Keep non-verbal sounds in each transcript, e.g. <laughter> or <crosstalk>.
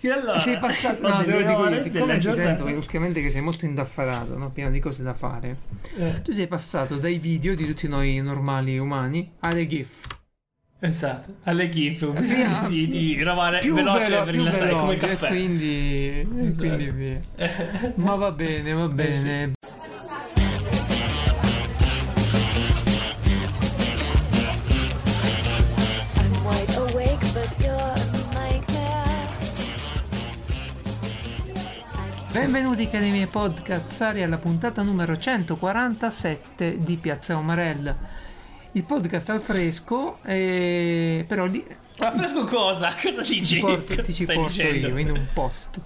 E allora, sei passato no, delle ore, siccome giornate. sento che ultimamente che sei molto indaffarato no? pieno di cose da fare Eh, tu sei passato dai video di tutti noi normali umani alle gif esatto, alle GIF ho Sì, bisogno ah, di, di rovare veloce velo- per rilassare come il veloce, caffè. e quindi, Esatto. quindi via ma va bene va Eh, sì. Benvenuti cari miei podcazzari alla puntata numero 147 di Piazza Omarella. Il podcast al fresco, eh, però lì Ma fresco cosa? <laughs> Cosa ti, dici? porto, Cosa ti ci porto dicendo? io in un post.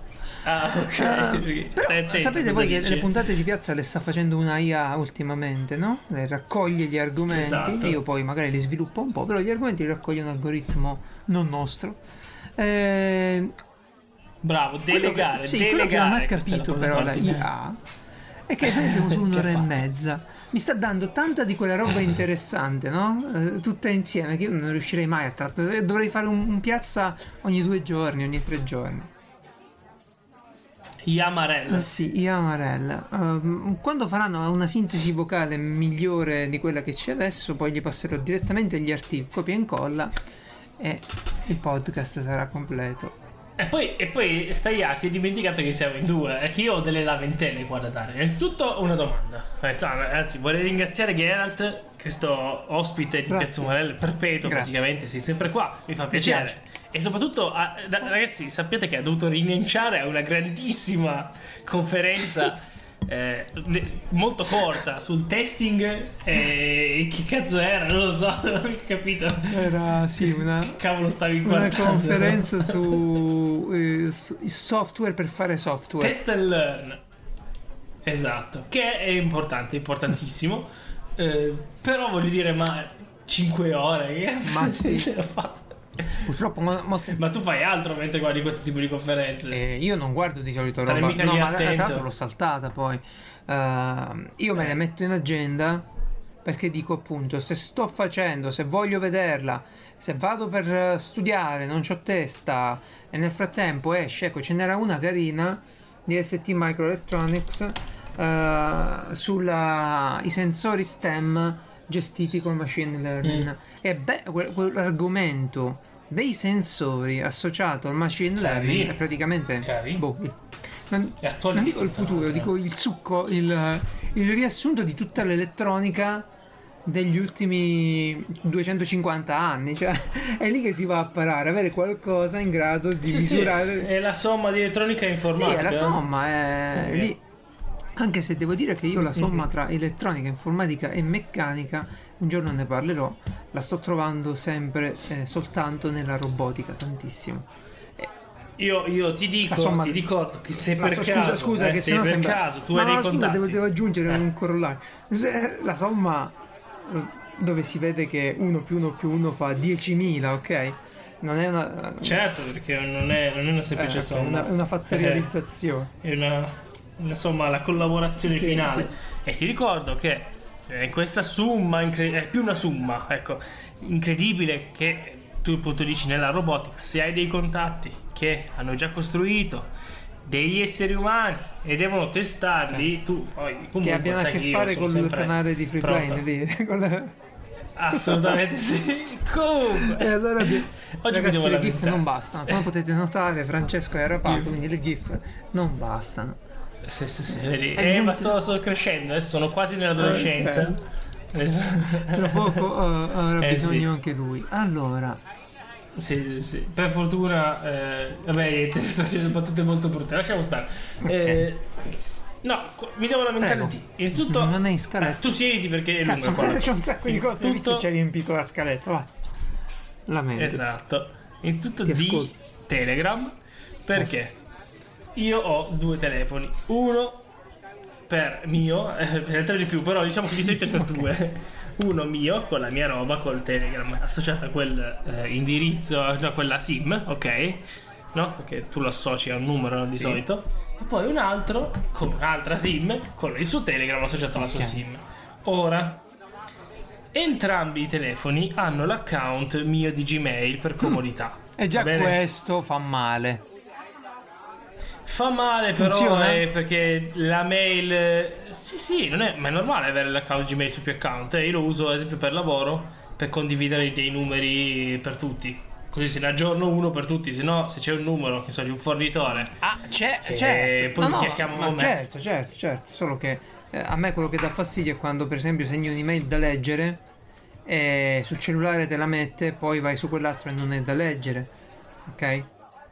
Ah, ok. Ah, Stai però attento, sapete voi che dici? le puntate di Piazza le sta facendo una IA ultimamente, no? Le raccoglie gli argomenti, Esatto. io poi magari li sviluppo un po', però gli argomenti li raccoglie un algoritmo non nostro. Eh, Bravo, delegare, Quello che- sì, quello che delegare. non ha capito però la IA è che noi abbiamo solo Che un'ora e mezza. Mi sta dando tanta di quella roba interessante, no? Eh, tutta insieme che io non riuscirei mai a trattare. Dovrei fare un, un piazza ogni due giorni, ogni tre giorni. Yamarella. Eh sì, IA Amarella. Ehm, quando faranno una sintesi vocale migliore di quella che c'è adesso, poi gli passerò direttamente gli articoli, copia e incolla e il podcast sarà completo. E poi, e poi Staia si è dimenticato che siamo in due. Perché io ho delle lamentele qua da dare. Innanzitutto una domanda. Anzi, vorrei ringraziare Geralt, questo ospite di. Piazza Umarella perpetuo Grazie. praticamente. Sei sempre qua, mi fa piacere. piace. E soprattutto, ah, ragazzi, sappiate che ha dovuto rinunciare a una grandissima conferenza. <laughs> eh, molto corta sul testing e che cazzo era non lo so <laughs> non ho capito Era sì, una, che cavolo stavi una guardando conferenza su, eh, su software per fare software. Test and learn. Esatto, che è importante, importantissimo. Eh, però voglio dire, ma 5 ore, che cazzo Ma sì. <laughs> ce la fa? Purtroppo mo- molte- Ma tu fai altro mentre guardi questo tipo di conferenze? eh, io non guardo di solito Stare roba. No, ma tra attento. l'altro l'ho saltata poi. Ehm, io me Eh. le metto in agenda perché dico appunto se sto facendo, se voglio vederla, se vado per eh, studiare, non c'ho testa e nel frattempo esce, ecco ce n'era una carina di ST Microelectronics eh, sui sensori STEM gestiti con machine learning. Mm. Beh, que- quell'argomento dei sensori associato al machine learning è praticamente Carino. boh, non, È non dico il futuro, l'altro. dico il succo, il, il riassunto di tutta l'elettronica degli ultimi 250 anni. Cioè, <laughs> è lì che si va a parare, avere qualcosa in grado di Sì, sì, misurare. è la somma di elettronica e Sì, informatica. è la somma, è Ok. lì. Anche se devo dire che io la somma tra elettronica, informatica e meccanica, un giorno ne parlerò, la sto trovando sempre eh, soltanto nella robotica, tantissimo. Io, io ti dico, La somma- ti ricordo che se per so- caso, scusa, scusa, eh, che se per sembra. caso tu Ma hai dei no, scusa, contatti, devo, devo aggiungere Eh. un corollario. Se- La somma eh, dove si vede che 1 più 1 più 1 fa 10.000, ok? Non è una. Certo, perché non è, non è una semplice eh, somma. una, una fattorializzazione. è una, insomma la collaborazione Sì, finale sì. e ti ricordo che eh, questa somma incre- è più una somma ecco incredibile che tu appunto dici nella robotica se hai dei contatti che hanno già costruito degli esseri umani e devono testarli tu poi comunque che abbiano a che fare col sempre canale di pronto. Freeplane lì. <laughs> con la- assolutamente sì comunque E allora vi- Oggi ragazzi le GIF non bastano. Come potete notare, Francesco è arrapato, quindi le GIF non bastano. Sì sì sì vedi. Eh, evidente- ma sto, sto crescendo adesso sono quasi nell'adolescenza Ok. <laughs> Adesso- Tra poco eh, avrà Eh, bisogno sì. anche lui. Allora, Sì, sì, sì. Per fortuna, eh, vabbè, niente, <laughs> sto facendo battute molto brutte. Lasciamo stare. Eh, no, mi devo lamentare Prego. di te. Innanzitutto, Non è in scaletta. eh, tu siediti perché è cazzo, lunga qua. c'è un sacco di cose. Innanzitutto- ci hai riempito la scaletta, vai. Lamento. Esatto. Innanzitutto di ascolto. Telegram. Perché io ho due telefoni. Uno per mio, eh, per tre di più, però diciamo che di solito ne ho due. Uno mio con la mia roba, col Telegram associato a quel eh, indirizzo, a quella SIM, ok? No? Perché tu lo associ a un numero di Sì. solito. E poi un altro con un'altra SIM con il suo Telegram associato alla sua. SIM. Ora, entrambi i telefoni hanno l'account mio di Gmail per comodità. E già questo fa male. Fa male però Funziona? eh, perché la mail... eh, Sì, sì, non è, ma è normale avere l'account Gmail su più account. eh. Io lo uso ad esempio per lavoro per condividere dei numeri per tutti. Così se ne aggiorno uno per tutti, se no se c'è un numero che so di un fornitore. Ah, c'è, Che certo. poi No, mi no, chiamano ma me. certo, certo, certo. Solo che eh, a me quello che dà fastidio è quando, per esempio, segni un'email da leggere e sul cellulare te la mette, poi vai su quell'altro e non è da leggere. Ok?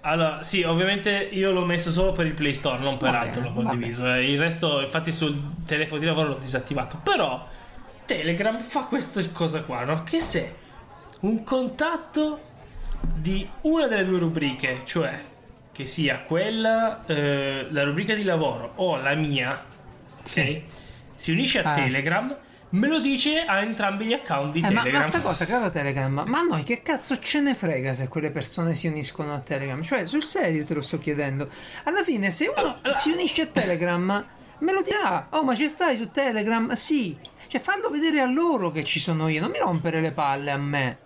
Allora, sì, ovviamente io l'ho messo solo per il Play Store, non per Va altro bene, l'ho condiviso. eh. Il resto, infatti, sul telefono di lavoro l'ho disattivato. Però Telegram fa questa cosa qua, no? Che se un contatto di una delle due rubriche, cioè che sia quella, eh, la rubrica di lavoro o la mia? Sì. Si unisce a Ah. Telegram, me lo dice a entrambi gli account di Eh, ma, Telegram. ma sta cosa, caro Telegram, ma a noi che cazzo ce ne frega se quelle persone si uniscono a Telegram? Cioè, sul serio te lo sto chiedendo. Alla fine, se uno Allora- si unisce a Telegram, me lo dirà. Oh, ma ci stai su Telegram? Sì. Cioè, fallo vedere a loro che ci sono io, non mi rompere le palle a me.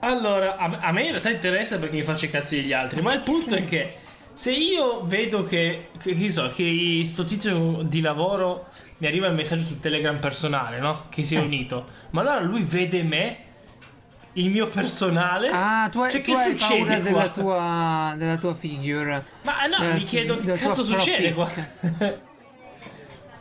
Allora, a, a me in realtà interessa perché mi faccio i cazzi degli altri, ma il punto è che se io vedo che, che, che so, che sto tizio di lavoro mi arriva il messaggio su Telegram personale, no? Che Eh. si è unito, ma allora lui vede me, il mio personale. Ah, tu hai, Cioè, tu che hai succede paura della tua, della tua figure. Ma no, della- mi chiedo che cazzo succede qua. <laughs>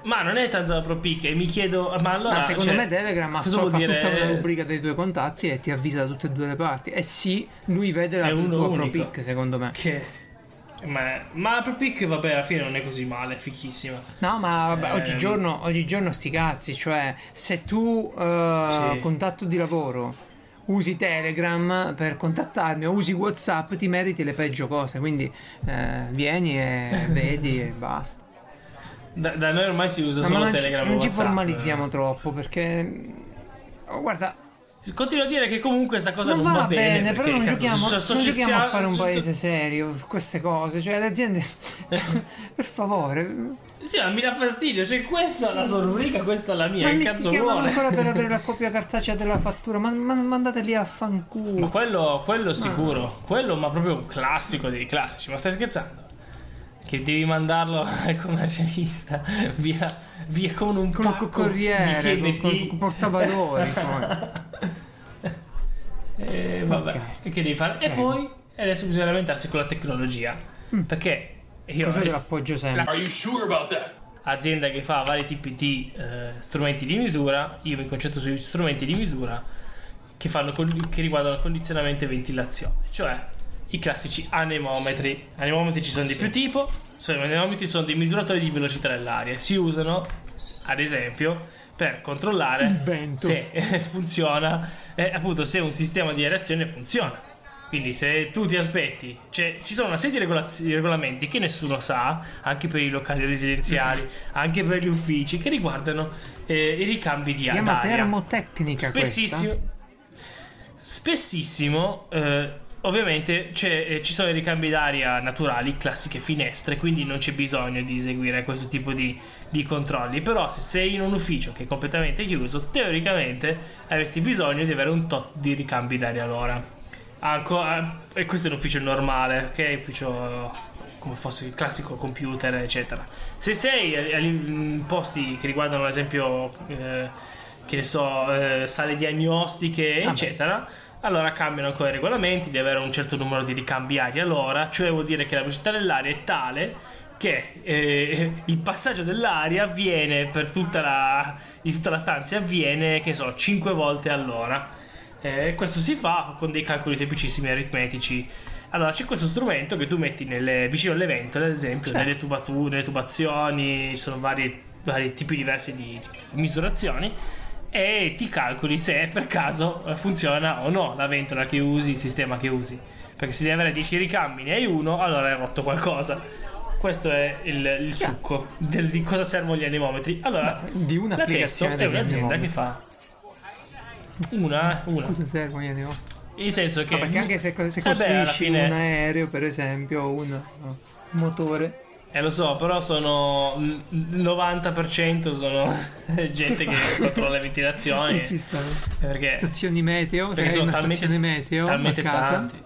ma non è tanto la pro pick, e mi chiedo, ma allora. Ma secondo cioè, me Telegram ha cosa so- vuol fa dire- tutta una rubrica dei tuoi contatti e ti avvisa da tutte e due le parti. E sì, lui vede la tua pro secondo me. Che. Ma, ma la pro pick, vabbè, alla fine non è così male, è fichissima. No, ma vabbè, Ehm. oggigiorno, oggigiorno sti cazzi, cioè se tu eh, Sì. contatto di lavoro usi Telegram per contattarmi o usi WhatsApp ti meriti le peggio cose, quindi eh, vieni e <laughs> vedi e basta. Da, da noi ormai si usa No, solo non ci, Telegram e non ci formalizziamo troppo perché... oh, guarda, Continuo a dire che comunque sta cosa non non, va, bene, bene, però non, giochiamo, sto- sto non giochiamo a fare un paese serio queste cose, cioè le aziende... <laughs> per favore, Sì, ma mi dà fastidio, cioè questa è la sua rubrica, questa è la mia, ma che cazzo vuole? ancora per avere la <laughs> copia cartacea della fattura, ma, ma mandate lì a fanculo. Ma quello, quello sicuro, quello ma proprio un classico dei classici, ma stai scherzando? Che devi mandarlo <laughs> al commercialista via, via con un con pacco corriere, di con, TNT. con portavalori. <laughs> E vabbè, Ok. e che devi fare? E Prego. poi adesso bisogna lamentarsi con la tecnologia. Perché io Mm. Cosa te l'appoggio sempre? Are you sure about that? azienda che fa vari tipi di eh, strumenti di misura, io mi concentro sui strumenti di misura che, fanno che riguardano condizionamento e ventilazione, cioè i classici anemometri. Anemometri ci sono di più tipo, sono, gli anemometri sono dei misuratori di velocità dell'aria, si usano ad esempio per controllare se <laughs> funziona, eh, appunto se un sistema di aerazione funziona. Quindi se tu ti aspetti, cioè ci sono una serie di, regolaz- di regolamenti che nessuno sa, anche per i locali residenziali, anche per gli uffici, che riguardano eh, i ricambi di chiama d'aria. termotecnica Spessissimo, questa. spessissimo eh, ovviamente c'è- eh, ci sono i ricambi d'aria naturali, classiche finestre, quindi non c'è bisogno di eseguire questo tipo di, di controlli. Però se sei in un ufficio che è completamente chiuso, teoricamente avresti bisogno di avere un tot di ricambi d'aria all'ora. Anco- ah, e questo è un ufficio normale, ok? Ufficio come fosse il classico computer, eccetera. Se sei in posti che riguardano, ad esempio, eh, che ne so, eh, sale diagnostiche, Ah, eccetera, allora cambiano ancora i regolamenti di avere un certo numero di ricambi aria all'ora, cioè vuol dire che la velocità dell'aria è tale che eh, il passaggio dell'aria avviene per tutta la, di tutta la stanza avviene, che so, 5 volte all'ora. Eh, questo si fa con dei calcoli semplicissimi aritmetici. Allora, c'è questo strumento che tu metti nelle- vicino alle ventole, ad esempio, Certo. nelle tubature, nelle tubazioni, ci sono vari, vari tipi diversi di misurazioni e ti calcoli se per caso eh, funziona o no la ventola che usi, il sistema che usi. Perché se devi avere 10 ricambi, ne hai uno, allora hai rotto qualcosa. Questo è il, il succo del- di cosa servono gli anemometri. Allora, Di un'applicazione è un'azienda che fa una, una. Cosa servono gli anemometri? In senso che No, perché anche se, se Eh beh, costruisci fine- un aereo, per esempio, un motore, Eh lo so, però sono il 90% sono <laughs> gente che, controlla le ventilazioni. ci stanno. Perché, Stazioni meteo, perché sono una talmente, stazione meteo talmente tanti.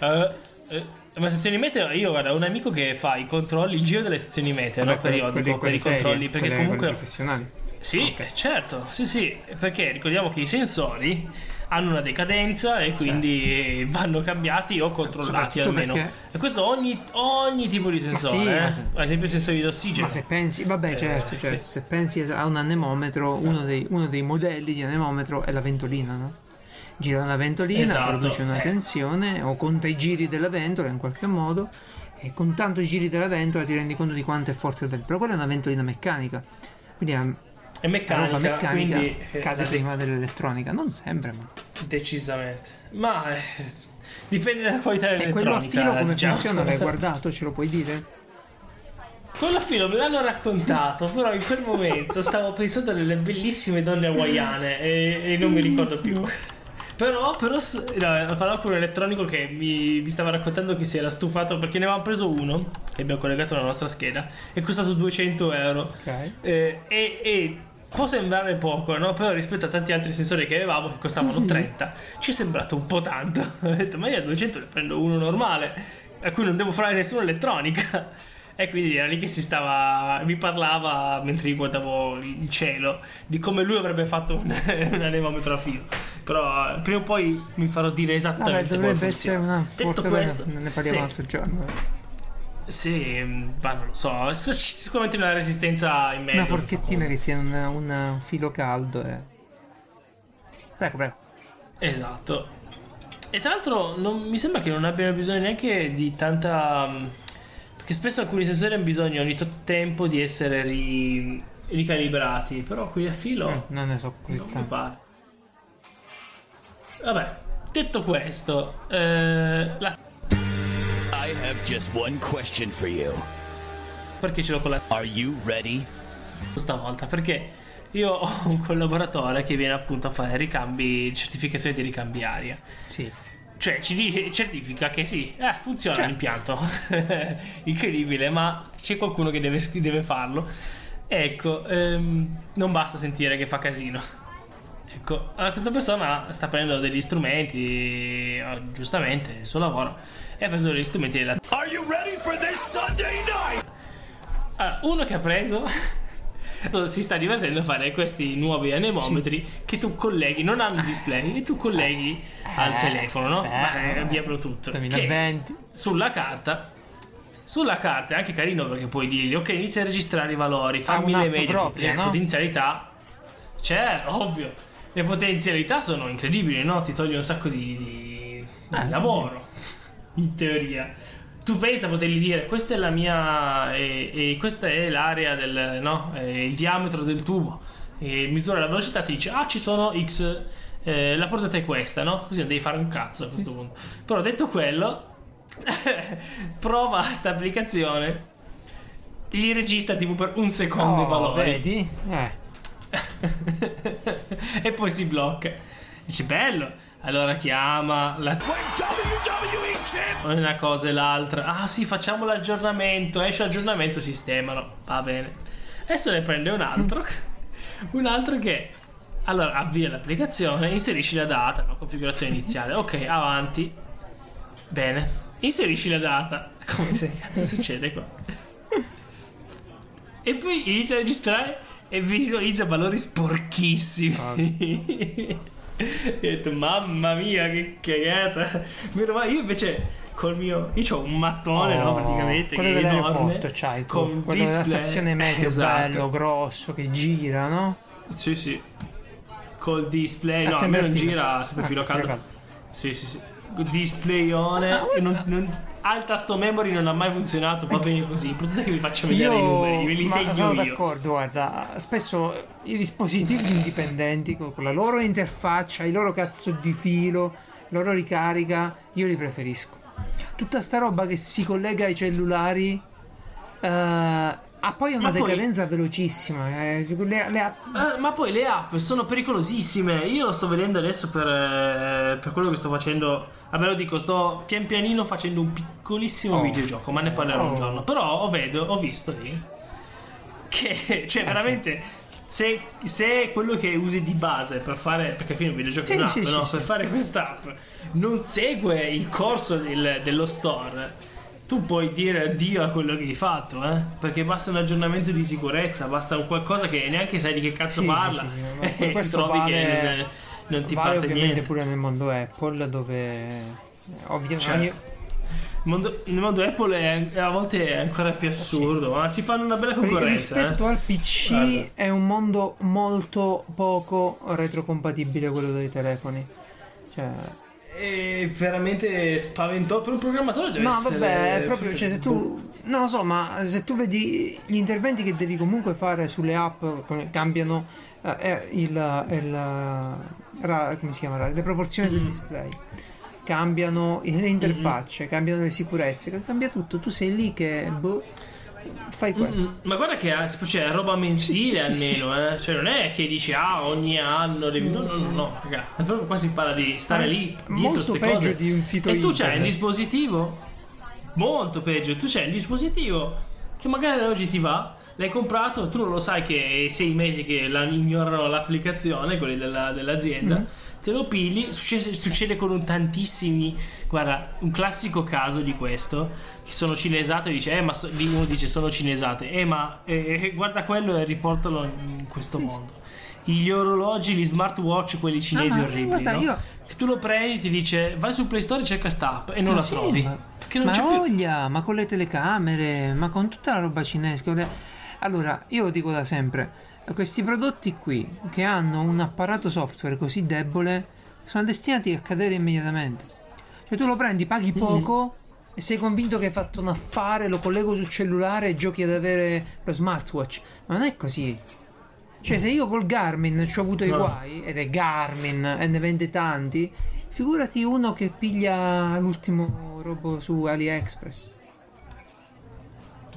Eh, eh, Ma sezioni meteo, io guarda, ho un amico che fa i controlli, il giro delle sezioni meteo, no? Vabbè, quelli- periodico, quelli- per i controlli, perché quelli- comunque... quelli professionali. Sì, Ok. eh, certo, sì, sì, perché ricordiamo che i sensori hanno una decadenza e quindi vanno cambiati o controllati almeno. perché- E questo ogni, ogni tipo di sensore, sì, eh. se- ad esempio i sensori d'ossigeno. Ma se pensi, vabbè, Eh, certo, sì. certo, se pensi a un anemometro, uno dei, uno dei modelli di anemometro è la ventolina, no? Gira una ventolina, Esatto, produce una eh. tensione o conta i giri della ventola in qualche modo e con tanto i giri della ventola ti rendi conto di quanto è forte il vento. Però quella è una ventolina meccanica, quindi è meccanica, meccanica quindi eh, cade la- prima dell'elettronica, non sempre, ma... decisamente. Ma eh, dipende dalla qualità E quello a dell'elettronica. filo come diciamo. funziona? L'hai <laughs> guardato? Ce lo puoi dire? Quello a filo me l'hanno raccontato, però in quel momento stavo pensando alle bellissime donne hawaiane e, e non mi ricordo più. Però, però no, parlavo con un elettronico che mi, mi stava raccontando che si era stufato perché ne avevamo preso uno e abbiamo collegato alla nostra scheda. È costato 200 euro. Ok. Eh, e, e può sembrare poco, no? Però rispetto a tanti altri sensori che avevamo che costavano 30, ci è sembrato un po' tanto. <laughs> Ho detto, ma io a 200 ne prendo uno normale, a cui non devo fare nessuna elettronica. <laughs> E quindi era lì che si stava. Mi parlava mentre io guardavo il cielo di come lui avrebbe fatto un, <laughs> un anemometro a filo. Però eh, prima o poi mi farò dire Vabbè, esattamente come dovrebbe essere funziona. una Detto questo, ne parliamo sì. l'altro giorno. Sì, mm, ma non lo so. Sicuramente una resistenza in mezzo. Una forchettina che tiene un, un filo caldo e... Prego, prego. Esatto. E tra l'altro non- mi sembra che non abbiano bisogno neanche di tanta... mm, Perché spesso alcuni sensori hanno bisogno ogni tot tempo di essere ri- ricalibrati, però qui a filo Mm, non ne so così non mi tanto. pare. Vabbè, detto questo, eh, la- I have just one question for you. perché ce l'ho con la Are you ready? stavolta? Perché io ho un collaboratore che viene appunto a fare ricambi, certificazione di ricambi aria. Sì. Cioè, ci certifica che sì, eh, funziona Cioè. l'impianto. <laughs> Incredibile, ma c'è qualcuno che deve, deve farlo. Ecco, ehm, non basta sentire che fa casino. Ecco, allora questa persona sta prendendo degli strumenti, eh, giustamente, il suo lavoro, e ha preso degli strumenti della... Are you ready for this Sunday night? Allora, uno che ha preso <laughs> si sta divertendo a fare questi nuovi anemometri che tu colleghi, non hanno display, e tu colleghi al Eh, telefono, no? eh, Ma, eh, via Bluetooth. Che 2020. sulla carta sulla carta è anche carino perché puoi dirgli ok inizia a registrare i valori fammi le medie propria, le no? potenzialità certo ovvio le potenzialità sono incredibili no ti toglie un sacco di, di- di Eh, lavoro in teoria. Tu pensa potergli dire questa è la mia e, e questa è l'area del no il diametro del tubo. E misura la velocità ti dice ah ci sono x eh, la portata è questa no? Così non devi fare un cazzo a questo punto. Però detto quello <laughs> prova sta applicazione. Gli registra tipo per un secondo i Oh, valori. vedi? Eh. <laughs> e poi si blocca. Dice bello allora chiama la WWE una cosa e l'altra. Ah sì facciamo l'aggiornamento esce l'aggiornamento sistemano va bene. Adesso ne prende un altro. <laughs> Un altro che allora avvia l'applicazione inserisci la data no? configurazione iniziale. Ok avanti. Bene. Inserisci la data. <laughs> Come se cazzo <laughs> succede qua? E poi inizia a registrare e visualizza valori sporchissimi e ho detto mamma mia che cagata io invece col mio io ho un mattone no Oh, praticamente quello che è enorme c'hai tu. con quello della display. stazione meteo Esatto. bello grosso che gira no? sì sì col display Ah, no a sempre me non gira sempre Ah, filo caldo caldo. sì sì sì displayone Ah, non, non, al tasto memory non ha mai funzionato va bene così l'importante è che vi faccia vedere i numeri ve li segno sono io d'accordo, guarda, spesso i dispositivi indipendenti con la loro interfaccia, il loro cazzo di filo, la loro ricarica, io li preferisco. Tutta sta roba che si collega ai cellulari eh, ha poi una Ma poi- decadenza velocissima. eh, le- le app- Eh, ma poi le app sono pericolosissime. Io lo sto vedendo adesso per, eh, per quello che sto facendo. Vabbè, lo dico, sto pian pianino facendo un piccolissimo Oh. videogioco, ma ne parlerò un Oh. giorno. Però ho, vedo, ho visto lì che, <laughs> cioè, Eh, veramente se, se è quello che usi di base per fare, perché fine un videogioco è Sì, un'app, sì, no? sì, per sì. fare quest'app non segue il corso del- dello store, tu puoi dire addio a quello che hai fatto, eh? Perché basta un aggiornamento di sicurezza, basta un qualcosa che neanche sai di che cazzo Sì, parla. sì, sì, <laughs> e trovi vale- che non, non ti vale parte ovviamente niente. pure nel mondo Apple dove eh, ovviamente Certo. Il mondo, il mondo Apple è, a volte è ancora più assurdo, ma si fanno una bella concorrenza. rispetto eh. al PC Guarda. è un mondo molto poco retrocompatibile quello dei telefoni. Cioè, È veramente spaventoso per un programmatore deve no, essere vabbè, proprio cioè, se tu non lo so, ma se tu vedi gli interventi che devi comunque fare sulle app cambiano eh, il, il come si chiama le proporzioni del display. Cambiano le interfacce, cambiano le sicurezze, cambia tutto. Tu sei lì che boh, fai quello. Mm, Ma guarda che ha- cioè, è roba mensile Sì, sì, almeno, eh. Cioè, non è che dici ah ogni anno devi. No, no, no, no, raga. È proprio qua si parla di stare lì dietro queste cose. di un sito e tu c'hai un internet. dispositivo. Molto peggio. Tu c'hai un dispositivo che magari oggi ti va. L'hai comprato, tu non lo sai che è sei mesi che la, ignorano l'applicazione, quelli della- dell'azienda. Mm. Te lo pigli, succede, succede con un tantissimi. Guarda, un classico caso di questo. Che sono cinesate e dice, eh, ma so- uno dice sono cinesate, eh, ma eh, guarda quello e riportalo in questo mondo. Gli orologi, gli smartwatch, quelli cinesi Ah, orribili, guarda, no? io- Che tu lo prendi, ti dice vai su Play Store e cerca sta app e non Ma la sì, trovi. ma- Perché non ma c'è più. voglia, ma con le telecamere, ma con tutta la roba le- Allora, io lo dico da sempre, questi prodotti qui che hanno un apparato software così debole sono destinati a cadere immediatamente. Cioè tu lo prendi, paghi poco e sei convinto che hai fatto un affare, lo collego sul cellulare e giochi ad avere lo smartwatch. Ma non è così. Cioè se io col Garmin ci ho avuto i No. guai, ed è Garmin e ne vende tanti, figurati uno che piglia l'ultimo robo su AliExpress.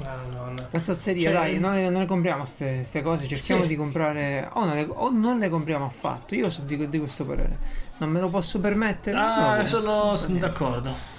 Ah, no, no. La zozzeria, Cioè- dai, non le, non le compriamo queste cose, cerchiamo Sì. di comprare o non, le, o non le compriamo affatto. Io sono di, di questo parere. Non me lo posso permettere? Ah, bene. sono, sono d'accordo.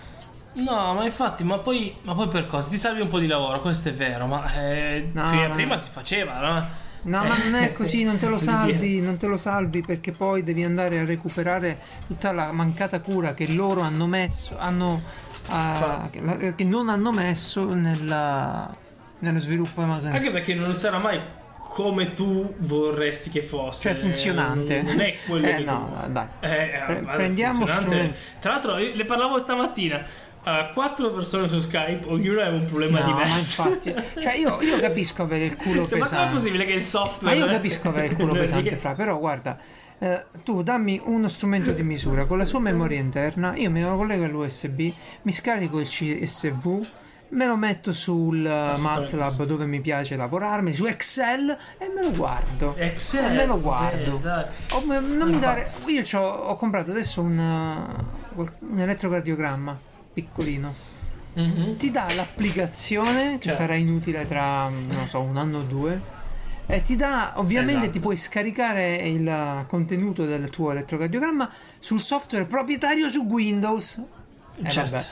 No, ma infatti, ma poi, ma poi per cosa? Ti salvi un po' di lavoro, questo è vero, ma eh, No, prima, ma- prima si faceva, no? No, ma non è così, non te lo <laughs> salvi, non te lo salvi perché poi devi andare a recuperare tutta la mancata cura che loro hanno messo, hanno, ah, Infatti. che, la- che non hanno messo nella- nello sviluppo macchina. Anche perché non sarà mai come tu vorresti che fosse. Cioè funzionante. Non, non è quello Eh, che no, tu... dai. Eh, eh, Pre- prendiamo funzionante. strumenti. Tra l'altro, le parlavo stamattina. a quattro persone su Skype, ognuno aveva un problema No, ma diverso. infatti, cioè io, io capisco avere il culo <laughs> ma com'è pesante. possibile che il Ma software. io capisco avere il culo <laughs> pesante, fra, però guarda, eh, tu dammi uno strumento di misura con la sua memoria interna, io me lo collego all'USB, mi scarico il CSV, me lo metto sul eh, MATLAB dove mi piace lavorarmi, su Excel e me lo guardo. Excel. E me lo guardo. Eh, ma non mi dare... Io ho comprato adesso un, uh, un elettrocardiogramma piccolino. Mhm. Ti dà l'applicazione che Certo. sarà inutile tra, non so, un anno o due. E ti dà, ovviamente Esatto. ti puoi scaricare il contenuto del tuo elettrocardiogramma sul software proprietario su Windows. Eh, Certo. vabbè.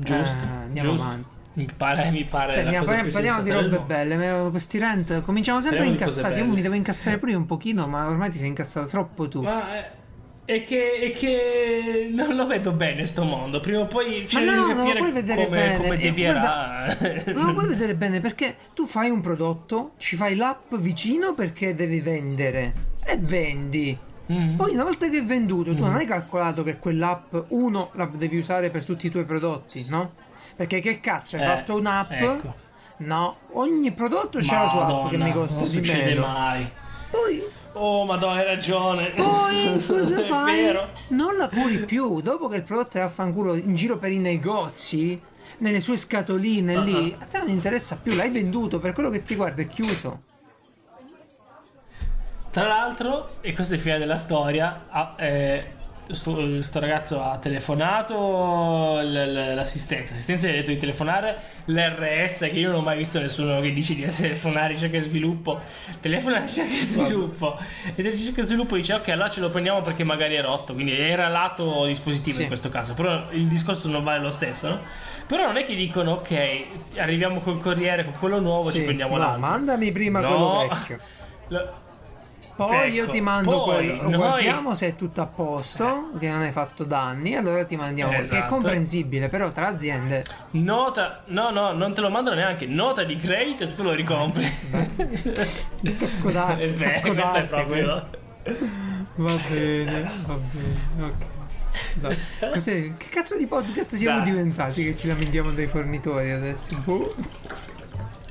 Giusto. Eh, andiamo giusto. avanti. Mi pare, mi pare Sì, andiamo- più parliamo di robe belle. Questi rant cominciamo sempre Parliamo cose incazzati. Io mi devo incazzare pure un pochino, ma ormai ti sei incazzato troppo tu. Ma eh, è che, è che non lo vedo bene sto mondo. Prima o poi cerco no, di non lo puoi vedere come, bene. come Eh, devierà. Non lo puoi vedere bene perché tu fai un prodotto, ci fai l'app vicino perché devi vendere e vendi. Mm. Poi una volta che è venduto, tu non hai calcolato che quell'app, uno, la devi usare per tutti i tuoi prodotti, no? Perché che cazzo, hai Eh, fatto un'app? ecco. No, ogni prodotto c'ha la sua app che Madonna, mi costa non di meno. mai. Poi, Oh, madonna, hai ragione. poi <laughs> cosa è fai? vero. Non la curi più. Dopo che il prodotto è a fanculo in giro per i negozi, nelle sue scatoline lì, Ah, a te non interessa più, l'hai venduto, per quello che ti guarda è chiuso. Tra l'altro, e questo è il fine della storia, ha- eh, sto, sto ragazzo ha telefonato l- l- l'assistenza. L'assistenza gli ha detto di telefonare l'RS, che io non ho mai visto nessuno che dice di telefonare <laughs> ricerca e sviluppo. Telefona <laughs> ricerca e sviluppo. E del ricerca e sviluppo dice: Ok, allora ce lo prendiamo perché magari è rotto. Quindi era lato dispositivo Sì. in questo caso. Però il discorso non vale lo stesso, no? Però non è che dicono: Ok, arriviamo col corriere con quello nuovo, ci Sì, prendiamo no, l'altro. mandami prima No. quello vecchio. <laughs> Poi io Ecco, ti mando quello. noi- Guardiamo se è tutto a posto, che non hai fatto danni, allora ti mandiamo quello, che è Esatto. comprensibile, però tra aziende Nota, no, no, non te lo mandano neanche. Nota di credit e tu lo ricompri. <laughs> tocco d'arte, vero, tocco questo è proprio. questo. Va bene, va bene. Ok. Che cazzo di podcast siamo Dai. diventati che ci lamentiamo dai fornitori adesso? Boh.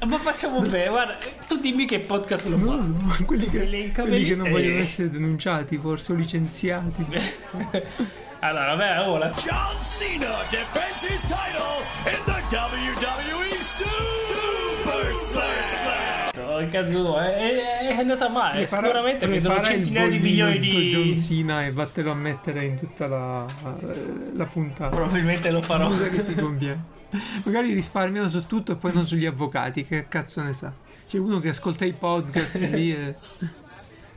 Ma facciamo bene, guarda, tu dimmi che podcast lo fa. so, quelli che, Quelli che non vogliono eh. essere denunciati, forse o licenziati. <laughs> Allora, vabbè, ora. John Cena defends his title in the WWE Super Slam. Oh, cazzo, è, è- è andata male. Prepara- Sicuramente vedono centinaia di milioni di John. Cena e vattelo a mettere in tutta la, la puntata. Probabilmente lo farò. Cosa che ti <laughs> conviene. <laughs> Magari risparmiano su tutto e poi non sugli avvocati, che cazzo ne sa. C'è uno che ascolta i podcast <laughs> lì e...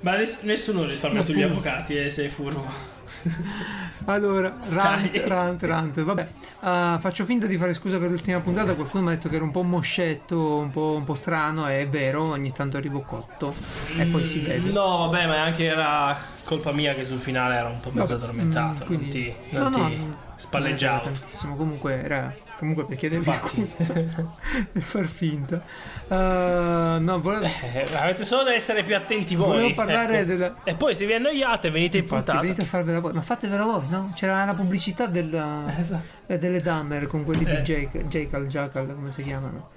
Ma ness- nessuno risparmia sugli avvocati, eh, sei furbo. <laughs> Allora, rant, rant, rant. Vabbè, ah, faccio finta di fare scusa per l'ultima puntata. Qualcuno mi ha detto che era un po' moscetto, un po', un po' strano. È vero, ogni tanto arrivo cotto e poi si vede. No, vabbè, ma anche era colpa mia che sul finale era un po' mezzo Vabbè, addormentato. mm, quindi- non ti, no, non no, ti non spalleggiavo. tantissimo. Comunque era comunque per chiedervi scusa <laughs> per far finta. Ah, no, volevo, Eh, avete solo da essere più attenti voi. volevo parlare ecco. della. E poi se vi annoiate venite in Infatti, puntata. venite a farvela voi, ma fatevela voi, no? C'era la pubblicità del, Esatto. eh, delle Dahmer con quelli Eh. di Jake, Jackal, Jackal, come si chiamano?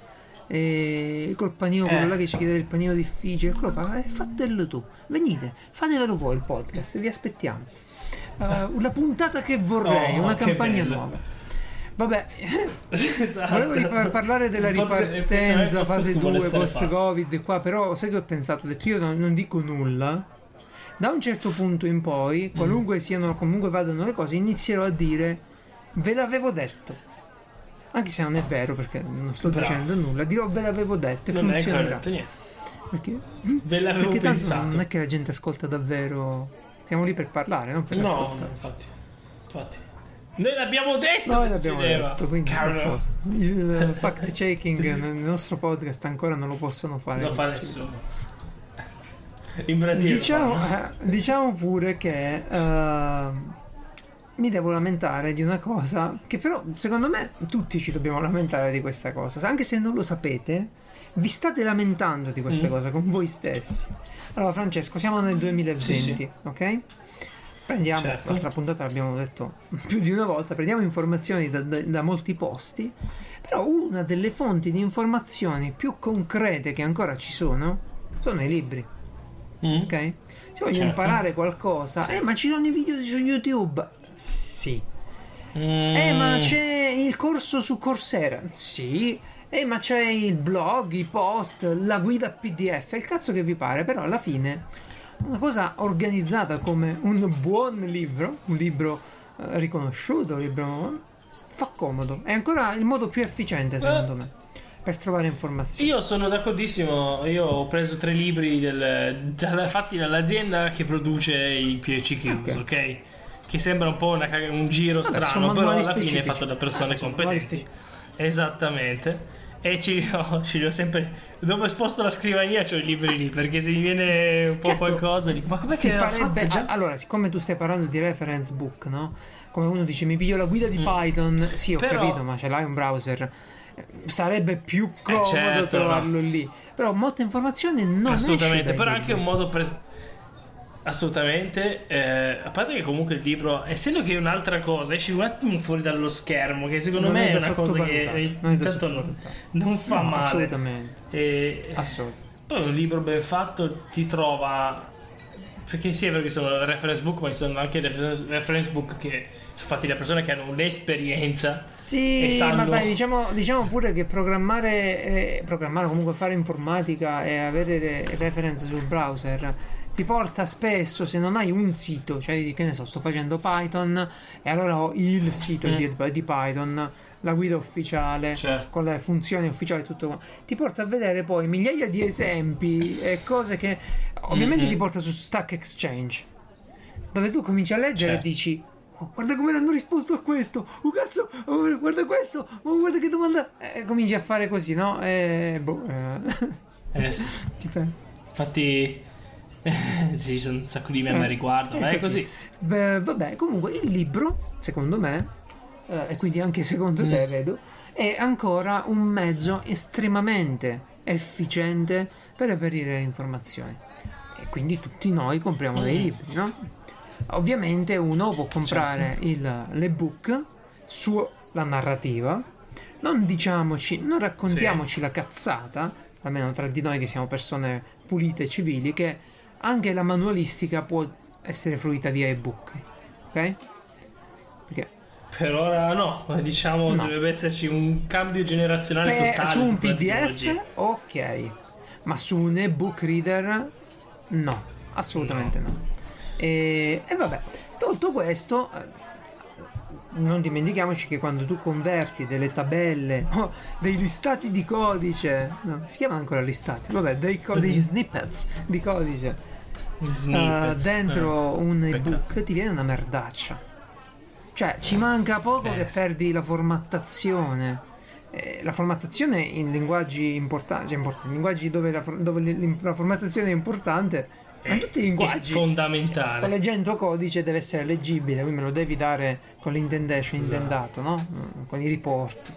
E col panino, Eh. quello là che ci chiede il panino difficile, quello fa, eh, fatelo tu, venite, fatevelo voi il podcast, vi aspettiamo. Uh, la puntata che vorrei, Oh, una che campagna bello. nuova. Vabbè, <laughs> esatto. volevo ripar- parlare della ripartenza, podcast fase vuole 2, essere post-Covid, qua, però sai che ho pensato? Ho detto io non, non dico nulla. Da un certo punto in poi, Mm. qualunque siano, comunque vadano le cose, inizierò a dire ve l'avevo detto. Anche se non è vero, perché non sto Bravo. dicendo nulla, dirò ve l'avevo detto e Non funzionerà. niente. Perché, Ve l'avevo perché tanto pensato. non è che la gente ascolta davvero. Siamo lì per parlare, non per No, ascoltare. infatti. Infatti. Noi l'abbiamo detto. Noi l'abbiamo succedeva. detto, quindi il fact checking nel nostro podcast ancora non lo possono fare. Non lo fa nessuno. In Brasile. Diciamo, eh, diciamo pure che ehm, mi devo lamentare di una cosa che però secondo me tutti ci dobbiamo lamentare di questa cosa, anche se non lo sapete, vi state lamentando di questa Mm. cosa con voi stessi. Allora Francesco, siamo nel 2020, Sì, sì. ok? Prendiamo, Certo. l'altra puntata l'abbiamo detto più di una volta, prendiamo informazioni da, da- da molti posti, però una delle fonti di informazioni più concrete che ancora ci sono sono i libri. Mm? Ok? Se voglio Certo. imparare qualcosa, eh, ma ci sono i video su YouTube. Sì. Mm. Eh, ma c'è il corso su Coursera. Sì. Eh, ma c'è il blog, i post, la guida PDF. Il cazzo che vi pare, però alla fine una cosa organizzata come un buon libro, un libro eh, riconosciuto, un libro fa comodo. È ancora il modo più efficiente, secondo me, per trovare informazioni. Io sono d'accordissimo. Io ho preso tre libri del- dalla- fatti dall'azienda che produce i PC Cubes, Ok. ok? Che sembra un po' una un giro Vabbè, strano, però alla manuali fine è specifici. fatto da persone Eh, manuali competenti. specifici. Esattamente. E ci ho, ce li ho sempre. Dove sposto la scrivania c'ho i libri lì. Perché se mi viene un po' Certo. qualcosa, dico, ma com'è che farebbe, già? allora, siccome tu stai parlando di reference book, no? Come uno dice, mi piglio la guida di Python, sì, ho Mm. Però- capito, ma ce l'hai un browser. Eh, Sarebbe più comodo certo, trovarlo lì. Però molte informazioni non Assolutamente, esce dai però anche un modo per. Assolutamente, eh, a parte che comunque il libro, essendo che è un'altra cosa, esci un attimo fuori dallo schermo, che secondo Non me è è una cosa che eh, non non, non fa No, male. Assolutamente, E assolutamente. poi un libro ben fatto ti trova. Perché sì, è vero che sono reference book, ma ci sono anche reference book che sono fatti da persone che hanno l'esperienza. E Sì, sanno- ma dai, diciamo, diciamo pure che programmare, eh, programmare, comunque fare informatica e avere reference sul browser ti porta spesso, se non hai un sito, cioè che ne so, sto facendo Python e allora ho il sito Mm. di, di Python, la guida ufficiale, Certo. con le funzioni ufficiali, tutto. Ti porta a vedere poi migliaia di esempi e cose che ovviamente Mhm. ti porta su Stack Exchange, dove tu cominci a leggere Certo. e dici "Oh, guarda come hanno risposto a questo oh cazzo oh, guarda questo oh, guarda che domanda e cominci a fare così no e boh eh, Eh sì. <laughs> Infatti, <laughs> Ci sono un sacco di meme a riguardo. È Ma è così. Beh, vabbè, comunque il libro, secondo me, eh, e quindi anche secondo te, Mm. vedo, è ancora un mezzo estremamente efficiente per reperire informazioni. E quindi tutti noi compriamo dei Mm. libri, no? Ovviamente uno può comprare Certo. il- l'ebook sulla narrativa, non diciamoci, non raccontiamoci la cazzata, almeno tra di noi che siamo persone pulite e civili, che anche la manualistica può essere fruita via ebook. Ok? Perché Per ora no, diciamo No. dovrebbe esserci un cambio generazionale per- totale su un PDF ok, ma su un ebook reader no, assolutamente no. E, e vabbè, tolto questo, eh, non dimentichiamoci che quando tu converti delle tabelle <laughs> o dei listati di codice, no, si chiamano ancora listati, vabbè, dei, co- degli snippets di codice eh, Snippets. dentro Eh, un peccato. ebook ti viene una merdaccia. Cioè, ci manca poco Eh, che sì. perdi la formattazione. Eh, la formattazione in linguaggi importanti, cioè importanti, in linguaggi dove, la, dove la formattazione è importante, ma in tutti i È linguaggi. fondamentale. Sto leggendo codice, deve essere leggibile, quindi me lo devi dare con l'indentation Esatto. indendato, no? Mm, Con i riporti.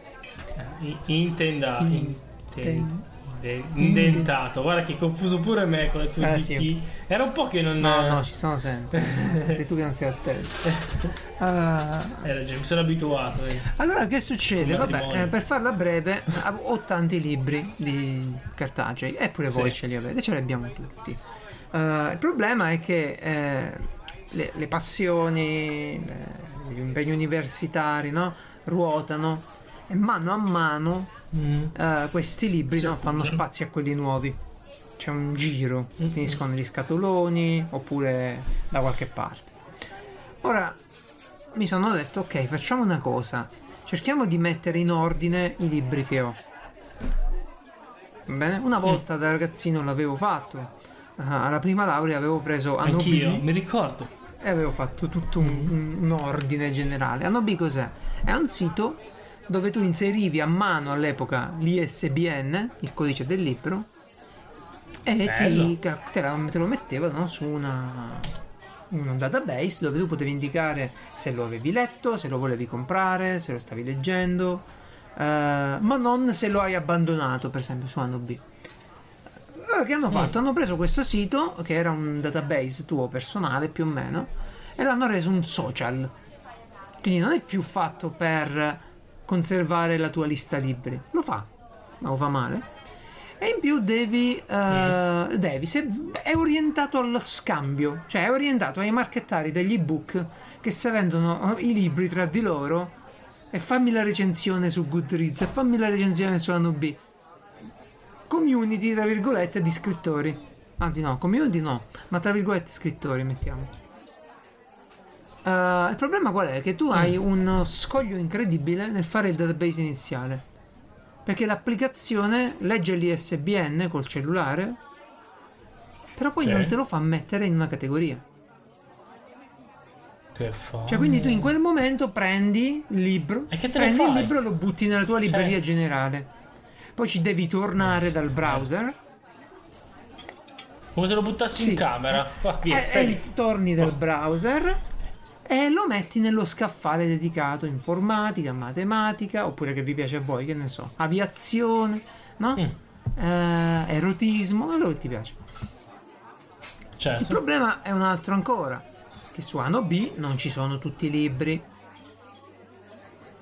Eh, in- Intenda. Indentato. Guarda che confuso pure me con le tue Eh, sì. Era un po' che non. No, no, ci sono sempre. <laughs> Sei tu che non sei attento. Ah, Hai ragione, mi sono abituato. eh. Allora, che succede? Vabbè, matrimonio. eh, per farla breve, ho tanti libri di cartacei, eppure voi Sì. ce li avete, ce li abbiamo tutti. Eh, il problema è che eh, le, le passioni, le- gli impegni universitari, no? Ruotano e mano a mano eh, questi libri no, fanno spazio a quelli nuovi. C'è un giro, finiscono negli scatoloni oppure da qualche parte. Ora mi sono detto, ok, facciamo una cosa. Cerchiamo di mettere in ordine i libri che ho. Bene? Una volta da ragazzino l'avevo fatto. Ah, alla prima laurea avevo preso anno Anch'io, B mi ricordo. e avevo fatto tutto un, un- un ordine generale. Anno B cos'è? È un sito dove tu inserivi a mano all'epoca l'ISBN, il codice del libro, e ti, te, te lo mettevano su una, un database dove tu potevi indicare se lo avevi letto, se lo volevi comprare, se lo stavi leggendo, eh, ma non se lo hai abbandonato, per esempio, su anno B. Allora, che hanno fatto? Hanno preso questo sito, che era un database tuo personale più o meno, e l'hanno reso un social. Quindi non è più fatto per conservare la tua lista libri. Lo fa, ma lo fa male. E in più devi, eh, devi se, è orientato allo scambio, cioè è orientato ai marchettari degli ebook che se vendono i libri tra di loro e fammi la recensione su Goodreads e fammi la recensione su B community, tra virgolette, di scrittori. Anzi no, community no, ma tra virgolette scrittori mettiamo. Eh, il problema qual è? Che tu hai uno scoglio incredibile nel fare il database iniziale. Perché l'applicazione legge l'ISBN col cellulare, però poi Sì. non te lo fa mettere in una categoria. Che fa? Cioè, quindi tu in quel momento prendi il libro, E che te prendi il libro e lo butti nella tua libreria Cioè- generale. Poi ci devi tornare dal browser. Come se lo buttassi Sì. in camera. Va, via, Eh, stai e lì. torni dal Oh. browser e lo metti nello scaffale dedicato informatica, matematica, oppure che vi piace a voi, che ne so, aviazione, no? Mm. Eh, erotismo, quello che ti piace. Il Certo. problema è un altro ancora, che su Ano B non ci sono tutti i libri.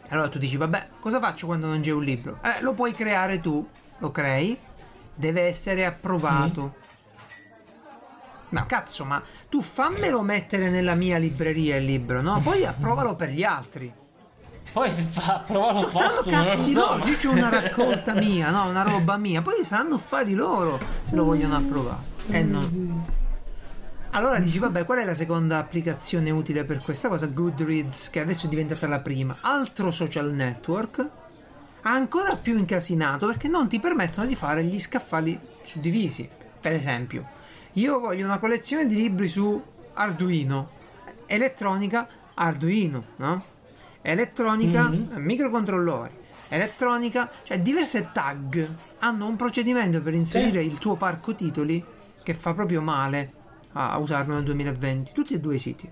Allora tu dici, vabbè, cosa faccio quando non c'è un libro? Eh, lo puoi creare tu, lo crei, deve essere approvato. No, cazzo, ma tu fammelo mettere nella mia libreria il libro, no? Poi approvalo per gli altri. Poi fa, provalo So, saranno postumo, lo cazzi so. loro, io c'ho una raccolta mia, no? Una roba mia. Poi saranno affari loro se lo vogliono approvare. Eh no. Allora dici, vabbè, qual è la seconda applicazione utile per questa cosa? Goodreads, che adesso è diventata la prima. Altro social network, ancora più incasinato perché non ti permettono di fare gli scaffali suddivisi. Per esempio, io voglio una collezione di libri su Arduino, elettronica Arduino, no? Elettronica Mhm. microcontrollori, elettronica, cioè diverse tag hanno un procedimento per inserire il tuo parco titoli che fa proprio male. a usarlo nel 2020, tutti e due i siti.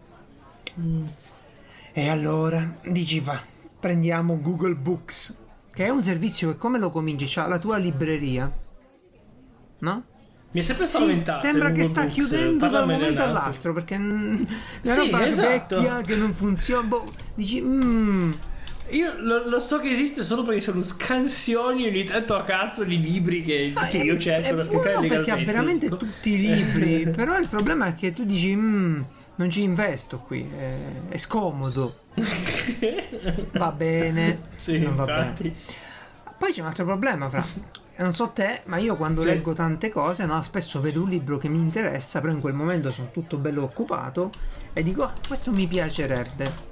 E allora dici va, prendiamo Google Books, che è un servizio che come lo cominci c'ha la tua libreria, no? Mi è sempre Sì, spaventato. sembra il che sta Books, chiudendo da un momento all'altro perché è una Sì, roba esatto. vecchia che non funziona. boh, dici, mm, Io lo, lo so che esiste solo perché sono scansioni ogni tanto a cazzo di libri che, che io cerco per scaricare buono perché ha legalmente. veramente tutti i libri. <laughs> però il problema è che tu dici, "Mm, non ci investo qui, è, è scomodo. <laughs> Va bene, Sì, non va infatti. bene. Poi c'è un altro problema, fra. Non so te, ma io quando Sì. leggo tante cose, no, spesso vedo un libro che mi interessa, però in quel momento sono tutto bello occupato e dico, "Ah, questo mi piacerebbe.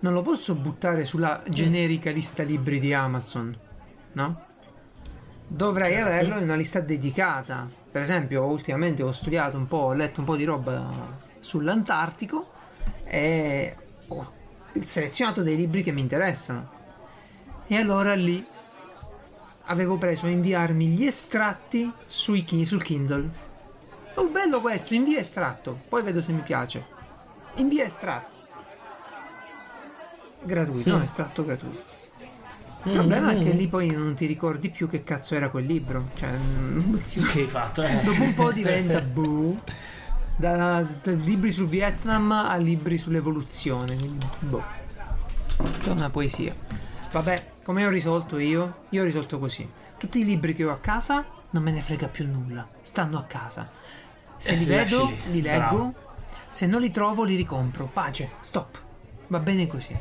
Non lo posso buttare sulla generica lista libri di Amazon, no? Dovrei Certo. averlo in una lista dedicata. Per esempio, ultimamente ho studiato un po', ho letto un po' di roba sull'Antartico e ho selezionato dei libri che mi interessano. E allora lì avevo preso a inviarmi gli estratti sui chi- sul Kindle. Oh, bello questo, invia estratto, poi vedo se mi piace. Invia estratto. Gratuito, no, estratto gratuito. Il problema è che lì poi non ti ricordi più che cazzo era quel libro. Cioè, mm, Che hai fatto? Eh. <laughs> dopo un po' diventa boh. Da, da libri sul Vietnam a libri sull'evoluzione. Quindi, boh. È una poesia. Vabbè, come ho risolto io? Io ho risolto così. Tutti i libri che ho a casa non me ne frega più nulla. Stanno a casa. Se Eh, li lasci vedo, li leggo. Bravo. Se non li trovo, li ricompro. Pace, stop. Va bene così.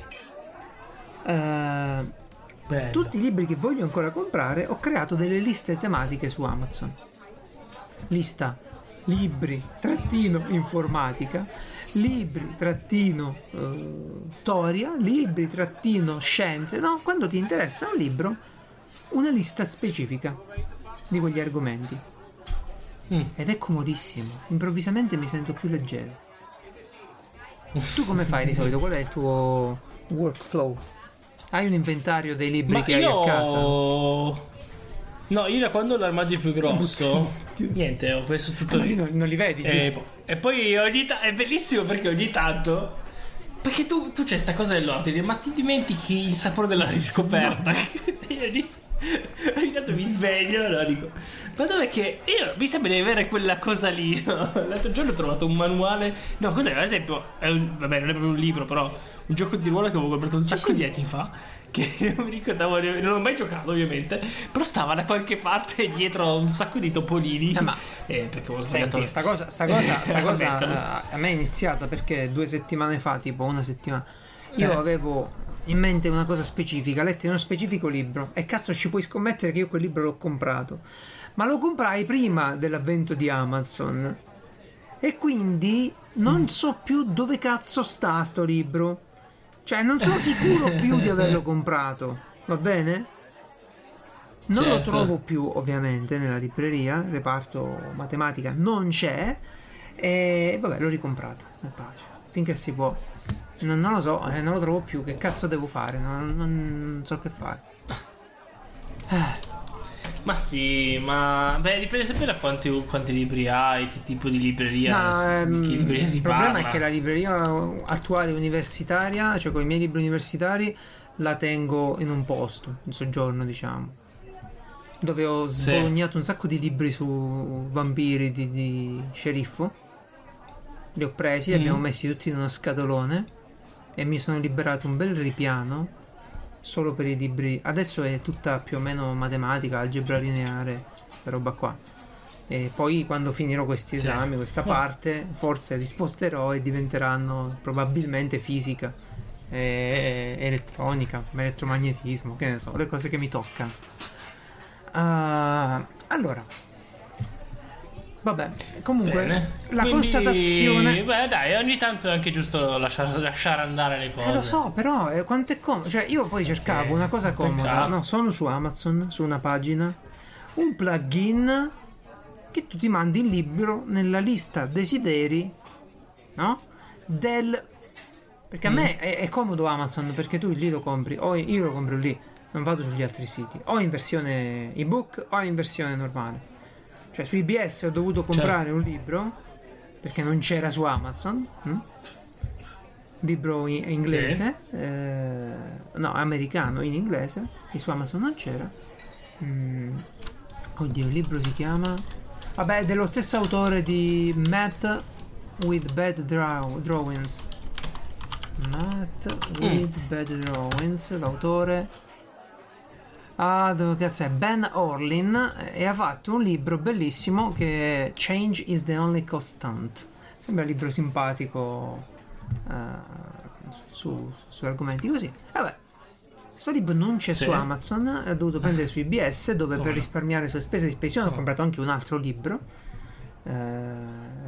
Bello. tutti i libri che voglio ancora comprare ho creato delle liste tematiche su Amazon. Lista libri, trattino informatica, libri, trattino eh, storia, libri, trattino scienze. No, quando ti interessa un libro, una lista specifica di quegli argomenti. Mm. Ed è comodissimo. Improvvisamente mi sento più leggero. Tu come fai di solito? Qual è il tuo workflow? Hai un inventario dei libri Ma che hai a casa? No, io da quando l'armadio è più grosso, <laughs> niente, ho messo tutto lì. non, non li vedi, E, giusto? e poi ogni ta- è bellissimo perché ogni tanto. Perché tu, tu c'è sta cosa dell'ordine, ma ti dimentichi il sapore della riscoperta. <laughs> Io ogni, tanto mi sveglio e dico. Ma dov'è che. Io mi sembra di avere quella cosa lì. no? <laughs> L'altro giorno ho trovato un manuale. No, cos'è? Ad esempio, un- vabbè, non è proprio un libro, però un gioco di ruolo che avevo comprato un sacco di anni fa. Che <laughs> non mi ricordavo, non ho mai giocato ovviamente. Però stava da qualche parte <laughs> dietro a un sacco di topolini. Eh, ma- Eh, perché sbagliato. Senti, sta cosa, sta cosa, <laughs> sta cosa Ammettilo. eh, a me è iniziata perché due settimane fa, tipo una settimana, io Eh. avevo in mente una cosa specifica, letti uno specifico libro e cazzo ci puoi scommettere che io quel libro l'ho comprato. Ma lo comprai prima dell'avvento di Amazon e quindi non so più dove cazzo sta sto libro. Cioè non sono sicuro più di averlo <laughs> comprato, va bene? Non lo Certo. trovo più ovviamente nella libreria, reparto matematica non c'è e vabbè l'ho ricomprato, pace, finché si può. Non, non lo so, eh, non lo trovo più, che cazzo devo fare? Non, non- non so che fare. <laughs> Ma sì, ma beh, dipende sempre da quanti, quanti libri hai, che tipo di libreria, No, si- ehm, di libreria si il problema parla. è che la libreria attuale universitaria, cioè con i miei libri universitari, la tengo in un posto, in soggiorno diciamo. Dove ho Sì. sbolognato un sacco di libri su vampiri di, di sceriffo. Li ho presi, li Mm. abbiamo messi tutti in uno scatolone e mi sono liberato un bel ripiano solo per i libri. Adesso è tutta più o meno matematica, algebra lineare, questa roba qua. E poi quando finirò questi Sì. esami, questa Oh. parte, forse li sposterò e diventeranno probabilmente fisica, e elettronica, elettromagnetismo, che ne so, le cose che mi toccano. Ah, allora, vabbè, comunque Bene. la Quindi, constatazione... Beh, dai, ogni tanto è anche giusto lasciare, lasciare andare le cose. Eh, lo so, però eh, quanto è comodo. Cioè, io poi cercavo Eh, una cosa comoda. No, sono su Amazon, su una pagina, un plugin che tu ti mandi il libro nella lista desideri, no? Del. Perché a Mm. me è, è comodo Amazon perché tu lì lo compri, o io lo compro lì, non vado sugli altri siti, o in versione ebook o in versione normale. Cioè su IBS ho dovuto comprare un libro perché non c'era su Amazon. hm? Libro in- inglese, eh, no, americano in inglese, e su Amazon non c'era. Mm, Oddio, il libro si chiama. Vabbè, è dello stesso autore di Math with Bad Draw- Drawings. Math with Bad Drawings, l'autore. Ah, dove cazzo è? Ben Orlin e ha fatto un libro bellissimo che è Change is the only constant. Sembra un libro simpatico eh, su, su argomenti così. Vabbè, questo libro non c'è Sì. su Amazon, ho dovuto prendere su IBS dove Come per risparmiare sulle spese di spedizione ho comprato anche un altro libro. Eh,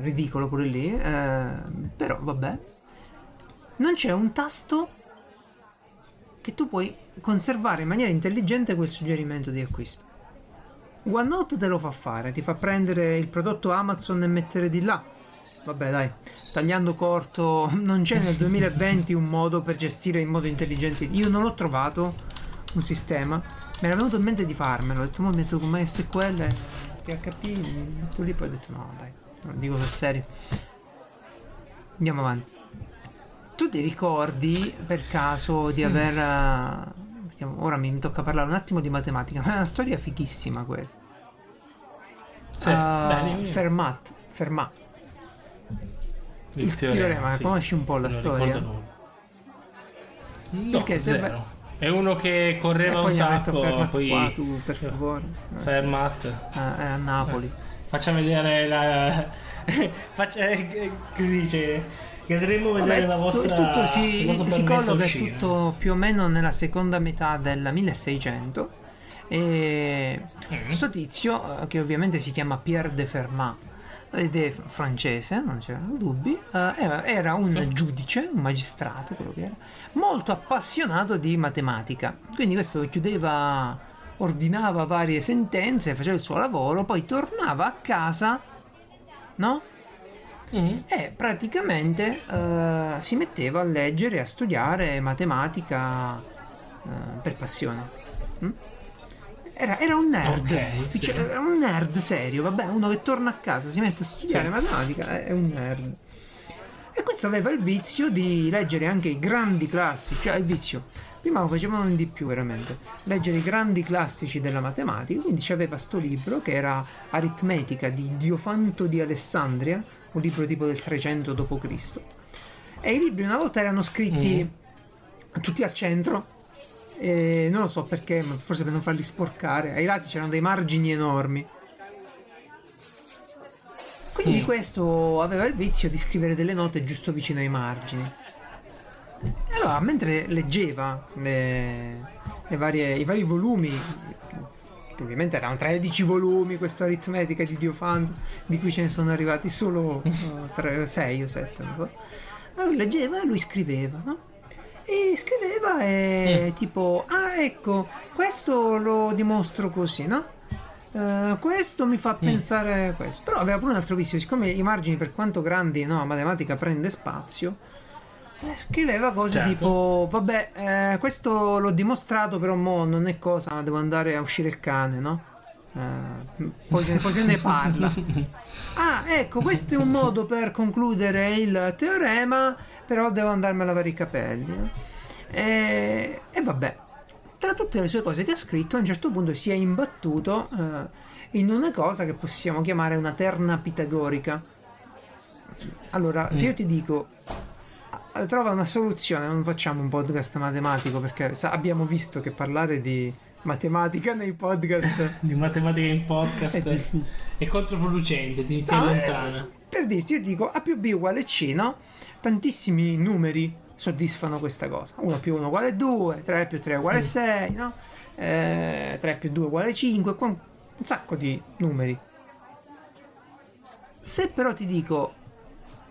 ridicolo pure lì, eh, però vabbè. Non c'è un tasto che tu puoi conservare in maniera intelligente quel suggerimento di acquisto. OneNote te lo fa fare, ti fa prendere il prodotto Amazon e mettere di là. Vabbè, dai, tagliando corto, <laughs> non c'è nel 2020 un modo per gestire in modo intelligente. Io non ho trovato un sistema. Mi era venuto in mente di farmelo. Ho detto, ma metto con MySQL, PHP, metto lì, poi ho detto, no, dai, non dico sul serio. Andiamo avanti. Tu ti ricordi per caso di aver. eh, perché Ora mi tocca parlare un attimo di matematica, ma è una storia fighissima questa. Sì, Uh, dai. Fermat, Fermat. il, il teorema, conosci un po' la storia? No, Perché se- zero. È uno che correva un sacco, Fermat poi qua, tu per favore. Eh, sì. Fermat. Ah, è a Napoli. Faccia vedere la... <laughs> Faccia... eh, Così dice... Vedremo vedere Vabbè, la vostra... tutto si, si a colloca tutto più o meno nella seconda metà del 1600 e Mm. sto tizio eh, che ovviamente si chiama Pierre de Fermat ed è francese, non c'erano dubbi, eh, era- era un giudice, un magistrato, quello che era, molto appassionato di matematica. Quindi questo chiudeva, ordinava varie sentenze, faceva il suo lavoro, poi tornava a casa, no? Mhm. E praticamente eh, si metteva a leggere e a studiare matematica eh, per passione. Mm? Era, era un nerd, Ok, uffici- sì. era un nerd serio, vabbè, uno che torna a casa, si mette a studiare Sì. matematica, è, un nerd. E questo aveva il vizio di leggere anche i grandi classici, cioè il vizio, prima lo facevano di più veramente, leggere i grandi classici della matematica, quindi aveva sto libro che era Aritmetica di Diofanto di Alessandria, un libro tipo del 300 d.C. E i libri una volta erano scritti tutti al centro, e non lo so perché, ma forse per non farli sporcare, ai lati c'erano dei margini enormi. Quindi Mm. questo aveva il vizio di scrivere delle note giusto vicino ai margini. E allora, mentre leggeva le- le varie- i vari volumi, ovviamente erano 13 volumi, questa aritmetica di Diofanto, di cui ce ne sono arrivati solo <laughs> 6 o 7, non so. Allora leggeva e lui scriveva, no? E scriveva e tipo, ah ecco, questo lo dimostro così, no? Eh, questo mi fa pensare a questo. Però aveva pure un altro vizio, siccome i margini per quanto grandi, no, la matematica prende spazio, eh, scriveva cose Certo. tipo, vabbè, eh, questo l'ho dimostrato, però mo non è cosa, devo andare a uscire il cane, no? Eh, poi, poi se ne parla. <laughs> Ah, ecco, questo è un modo per concludere il teorema, però devo andarmi a lavare i capelli. E, e vabbè, tra tutte le sue cose che ha scritto, a un certo punto si è imbattuto eh, in una cosa che possiamo chiamare una terna pitagorica. Allora, se io ti dico eh, trova una soluzione, non facciamo un podcast matematico perché sa- abbiamo visto che parlare di matematica nei podcast <laughs> Di matematica in è podcast difficile. è controproducente, ti tiene No, eh, lontana. per dirti, io dico A più B uguale C, no? Tantissimi numeri soddisfano questa cosa. 1 più 1 uguale 2, 3 più 3 uguale 6, no? Eh, 3 più 2 uguale 5, qua un un sacco di numeri. Se però ti dico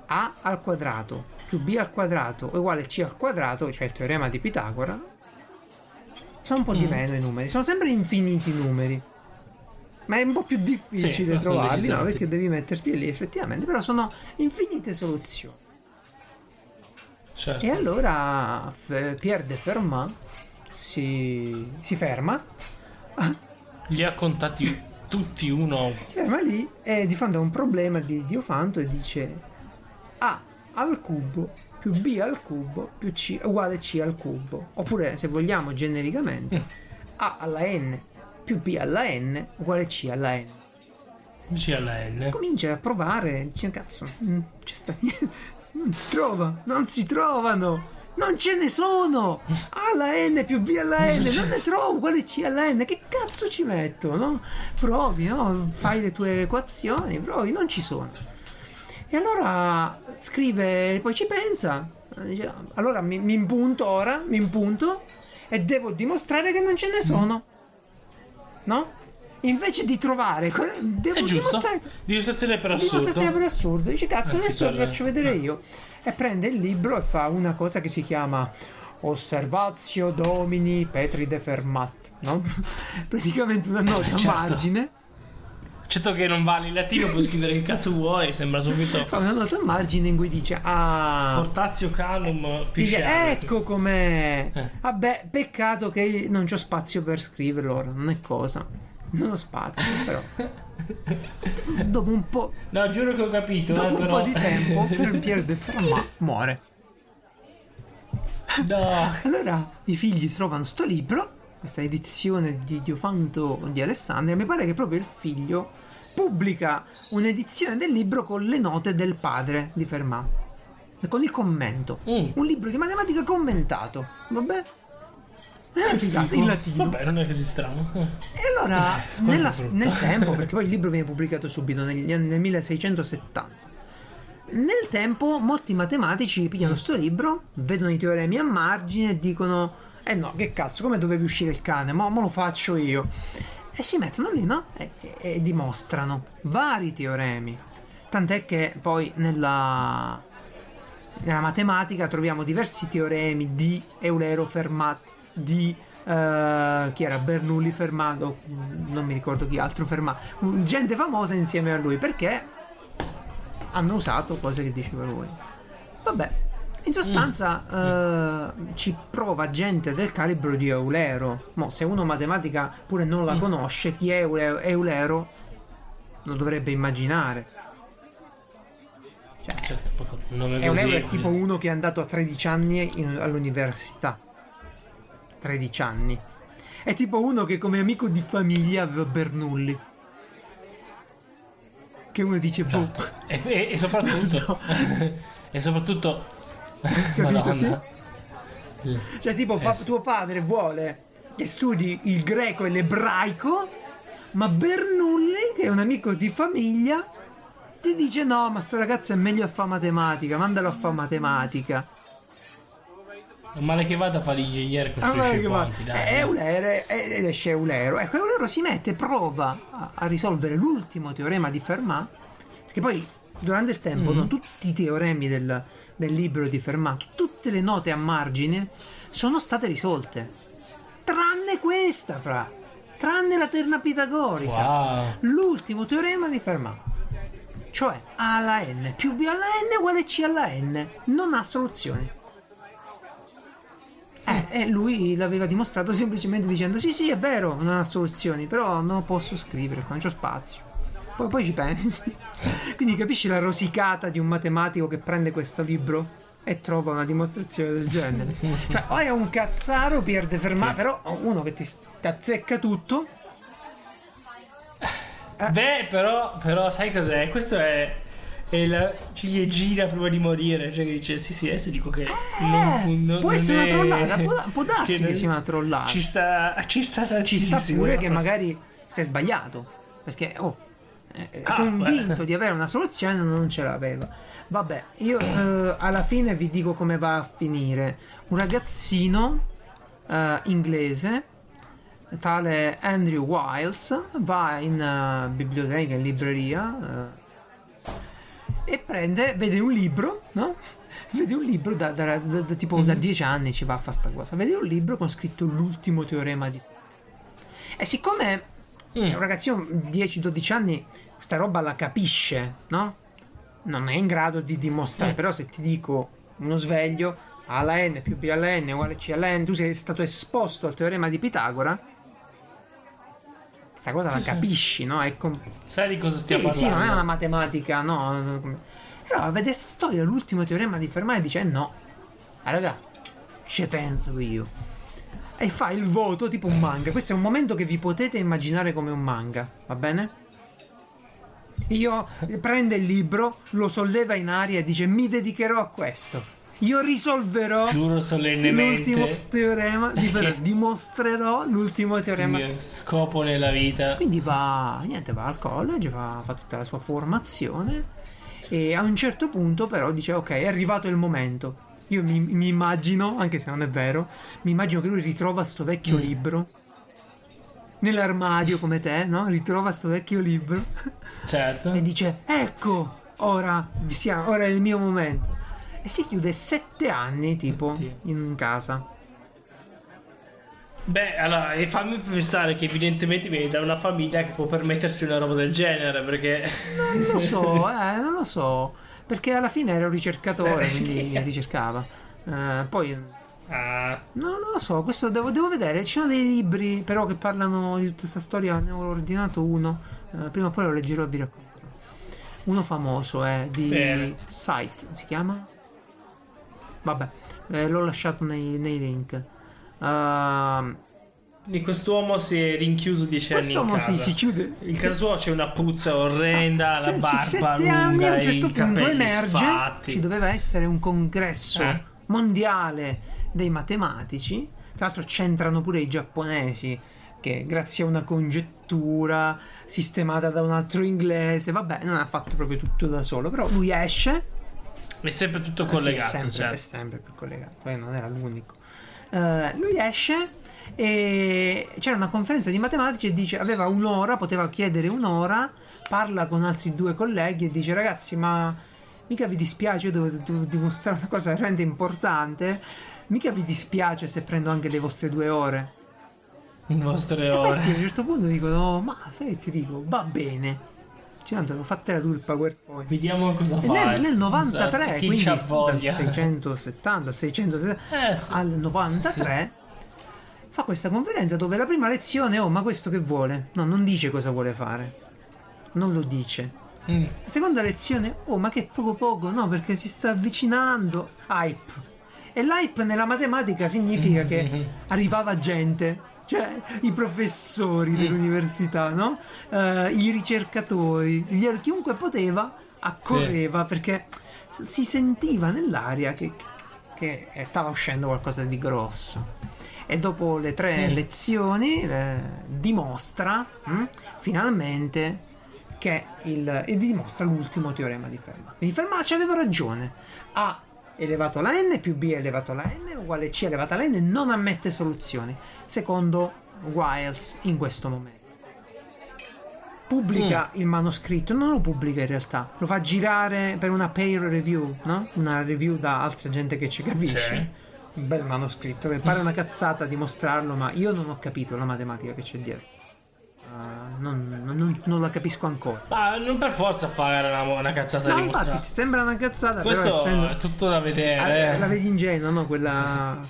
A al quadrato più B al quadrato uguale C al quadrato, cioè il teorema di Pitagora, sono un po' di meno i numeri, sono sempre infiniti i numeri. Ma è un po' più difficile Sì, trovarli, no? Perché devi metterti lì effettivamente, però sono infinite soluzioni. Certo. E allora F- Pierre de Fermat si, si ferma, Li ha contati tutti uno a si ferma lì e di fronte a un problema di Diofanto e dice A al cubo più B al cubo più C uguale C al cubo. Oppure, se vogliamo genericamente, A alla N più B alla N uguale C alla N. C alla N. Comincia a provare, dice cazzo, mm, ci sta <laughs> non si trova, non si trovano. Non ce ne sono! A alla N più B alla N, non ne trovo, quale C alla N? Che cazzo ci metto, no? Provi, no? Fai le tue equazioni, provi, non ci sono. E allora scrive, poi ci pensa. Dice, allora mi, mi impunto ora, mi impunto e devo dimostrare che non ce ne sono. No? Invece di trovare, devo È giusto. dimostrare Dimostrazione per assurdo. dimostrazione per assurdo. Dice cazzo, Anzi, adesso per- lo faccio vedere io. E prende il libro e fa una cosa che si chiama Osservatio Domini Petri de Fermat, no? <laughs> Praticamente una nota a Certo. margine. Certo che non vale il latino, puoi <laughs> scrivere che cazzo vuoi, sembra subito. Fa una nota a margine in cui dice Ah Portazio canum Dice, pisciare. ecco com'è. Eh. Vabbè, peccato che non c'ho spazio per scriverlo ora, non è cosa. Non ho spazio, però. <laughs> Dopo un po', No, giuro che ho capito. dopo eh, un però... po' di tempo, Pierre de Fermat muore. No. Allora i figli trovano sto libro, questa edizione di Diofanto di Alessandria. Mi pare che proprio il figlio pubblica un'edizione del libro con le note del padre di Fermat. Con il commento. Mm. Un libro di matematica commentato. Vabbè. Eh, figata, in latino. Vabbè, non è così strano. E allora, quello nella- nel tempo, <laughs> perché poi il libro viene pubblicato subito anni- nel 1670. Nel tempo, molti matematici pigliano sto libro, vedono i teoremi a margine e dicono: Eh no, che cazzo, come dovevi uscire il cane? Mo, mo lo faccio io. E si mettono lì, no? E, e- e dimostrano vari teoremi. Tant'è che poi nella, nella matematica troviamo diversi teoremi di Eulero Fermat, di eh, chi era Bernoulli Fermat, o, mm, non mi ricordo chi altro Fermat, gente famosa insieme a lui perché hanno usato cose che diceva lui. Vabbè, in sostanza eh, ci prova gente del calibro di Eulero. Mo, se uno matematica pure non la conosce, chi è Eule- Eulero lo dovrebbe immaginare. Cioè, Certo, poco- nome è un così. è tipo uno che è andato a 13 anni in- all'università. 13 anni. È tipo uno che come amico di famiglia aveva Bernoulli. Che uno dice, boh, E, e- e soprattutto. <laughs> <laughs> e soprattutto. <laughs> capito? Sì? Cioè tipo pa- sì. tuo padre vuole che studi il greco e l'ebraico, ma Bernoulli, che è un amico di famiglia, ti dice no, ma sto ragazzo è meglio a fare matematica, mandalo a fare matematica. Non male che vada a fare l'ingegnere Allora costruisce che i ponti, è dai. Eulero è- ed esce Eulero. Ecco, Eulero si mette, prova a, a risolvere l'ultimo teorema di Fermat, perché poi durante il tempo Mhm. no, tutti i teoremi del, del libro di Fermat, tutte le note a margine sono state risolte. Tranne questa, fra. Tranne la terna pitagorica. Wow. L'ultimo teorema di Fermat. Cioè A alla n più B alla n uguale C alla n. Non ha soluzioni. Eh, e lui l'aveva dimostrato semplicemente dicendo sì sì è vero, non ha soluzioni, però non posso scrivere, non c'ho spazio. Poi, poi ci pensi. <laughs> Quindi capisci la rosicata di un matematico che prende questo libro e trova una dimostrazione del genere. Cioè, o è un cazzaro Pierre de Fermat, però uno che ti, ti azzecca tutto. Beh, però, però, sai cos'è? Questo è. È la ciliegina prima di morire. Cioè, che dice: Sì, sì, adesso dico che. non, non- può non essere una è- trollata, può, <laughs> può darsi che, non- sia una trollata. Ci sta. Ci sta Ci sta pure eh, che magari si è sbagliato. Perché, oh, è Ah, convinto beh. di avere una soluzione non ce l'aveva. Vabbè, io eh, alla fine vi dico come va a finire. Un ragazzino eh, inglese, tale Andrew Wiles, va in eh, biblioteca, in libreria eh, e prende, vede un libro, no? <laughs> Vede un libro da, da- da- da- tipo da 10 anni ci va a fare sta cosa. Vede un libro con scritto l'ultimo teorema di... E siccome Mm. è un ragazzino di 10-12 anni, questa roba la capisce, no? Non è in grado di dimostrare, Mm. però se ti dico uno sveglio, A alla n più B alla n uguale C alla n, tu sei stato esposto al teorema di Pitagora, questa cosa la capisci, no? È com- Sai di cosa sì, stiamo sì, non è parlando? una matematica, no. Allora vede questa storia, l'ultimo teorema di Fermat e dice "Eh no, ah, raga, ci penso io. E fa il voto tipo un manga. Questo è un momento che vi potete immaginare come un manga, va bene? Io prende il libro, lo solleva in aria e dice mi dedicherò a questo. Io risolverò Giuro solennemente. l'ultimo teorema, Che- <laughs> dimostrerò l'ultimo teorema. Il mio scopo nella vita. Quindi va, niente, va al college, fa, fa tutta la sua formazione e a un certo punto però dice ok, è arrivato il momento. Io mi, mi immagino, anche se non è vero, mi immagino che lui ritrova sto vecchio Mm. libro nell'armadio come te, no? Ritrova sto vecchio libro Certo. e dice ecco, ora, siamo- ora è il mio momento. E si chiude sette anni tipo Oddio. in casa. Beh, allora, e fammi pensare che evidentemente vieni da una famiglia che può permettersi una roba del genere, perché... Non lo so, <laughs> eh, non lo so. Perché alla fine era un ricercatore, Eh, quindi ricercava. Eh, poi, Ah, no, non lo so, questo devo, devo vedere. Ci sono dei libri però che parlano di tutta questa storia. Ne ho ordinato uno. Eh, prima o poi lo leggerò e vi racconterò. Uno famoso è di Bene. Sight, si chiama? Vabbè, eh, l'ho lasciato nei, nei link. Ehm, quindi quest'uomo si è rinchiuso dieci anni in casa. si, si chiude. In casa sua c'è una puzza orrenda, Se- la barba lunga, anni a un certo i punto capelli emerge sfatti. ci doveva essere un congresso Eh. mondiale dei matematici tra l'altro c'entrano pure i giapponesi che grazie a una congettura sistemata da un altro inglese vabbè non ha fatto proprio tutto da solo però lui esce È sempre tutto Ah, sì, collegato, è sempre, certo. è sempre più collegato eh, non era l'unico Eh, lui esce e c'era una conferenza di matematici e dice aveva un'ora poteva chiedere un'ora parla con altri due colleghi e dice ragazzi ma mica vi dispiace io devo, devo dimostrare una cosa veramente importante mica vi dispiace se prendo anche le vostre due ore In vostre e ore. questi a un certo punto dicono ma sai che ti dico va bene cioè, tanto fatela tu il powerpoint Vediamo cosa e fai. nel, nel 93 Esatto, quindi dal voglia. 670 al 670 Eh, sì. al 93 fa questa conferenza dove la prima lezione oh ma questo che vuole? No non dice cosa vuole fare. Non lo dice. Mm. la seconda lezione oh ma che poco poco? No perché si sta avvicinando. Hype. E l'hype nella matematica significa che arrivava gente cioè i professori dell'università no? Eh, i ricercatori chiunque poteva accorreva perché si sentiva nell'aria che, che stava uscendo qualcosa di grosso e dopo le tre Mm. lezioni eh, dimostra mm, finalmente che il, e dimostra l'ultimo teorema di Fermat. Quindi Fermat ci aveva ragione. A elevato alla n più b elevato alla n uguale c elevato alla n non ammette soluzioni, secondo Wiles in questo momento. Pubblica Mm. il manoscritto, non lo pubblica in realtà, lo fa girare per una peer review, no? Una review da altra gente che ci capisce. Un bel manoscritto che pare una cazzata dimostrarlo, ma io non ho capito la matematica che c'è dietro. Ah, non, non- non la capisco ancora. Ma non per forza pagare una, una cazzata No, di infatti sembra una cazzata, Questo però essendo... è tutto da Ah, vedere. la vedi ingenua, no? Quella...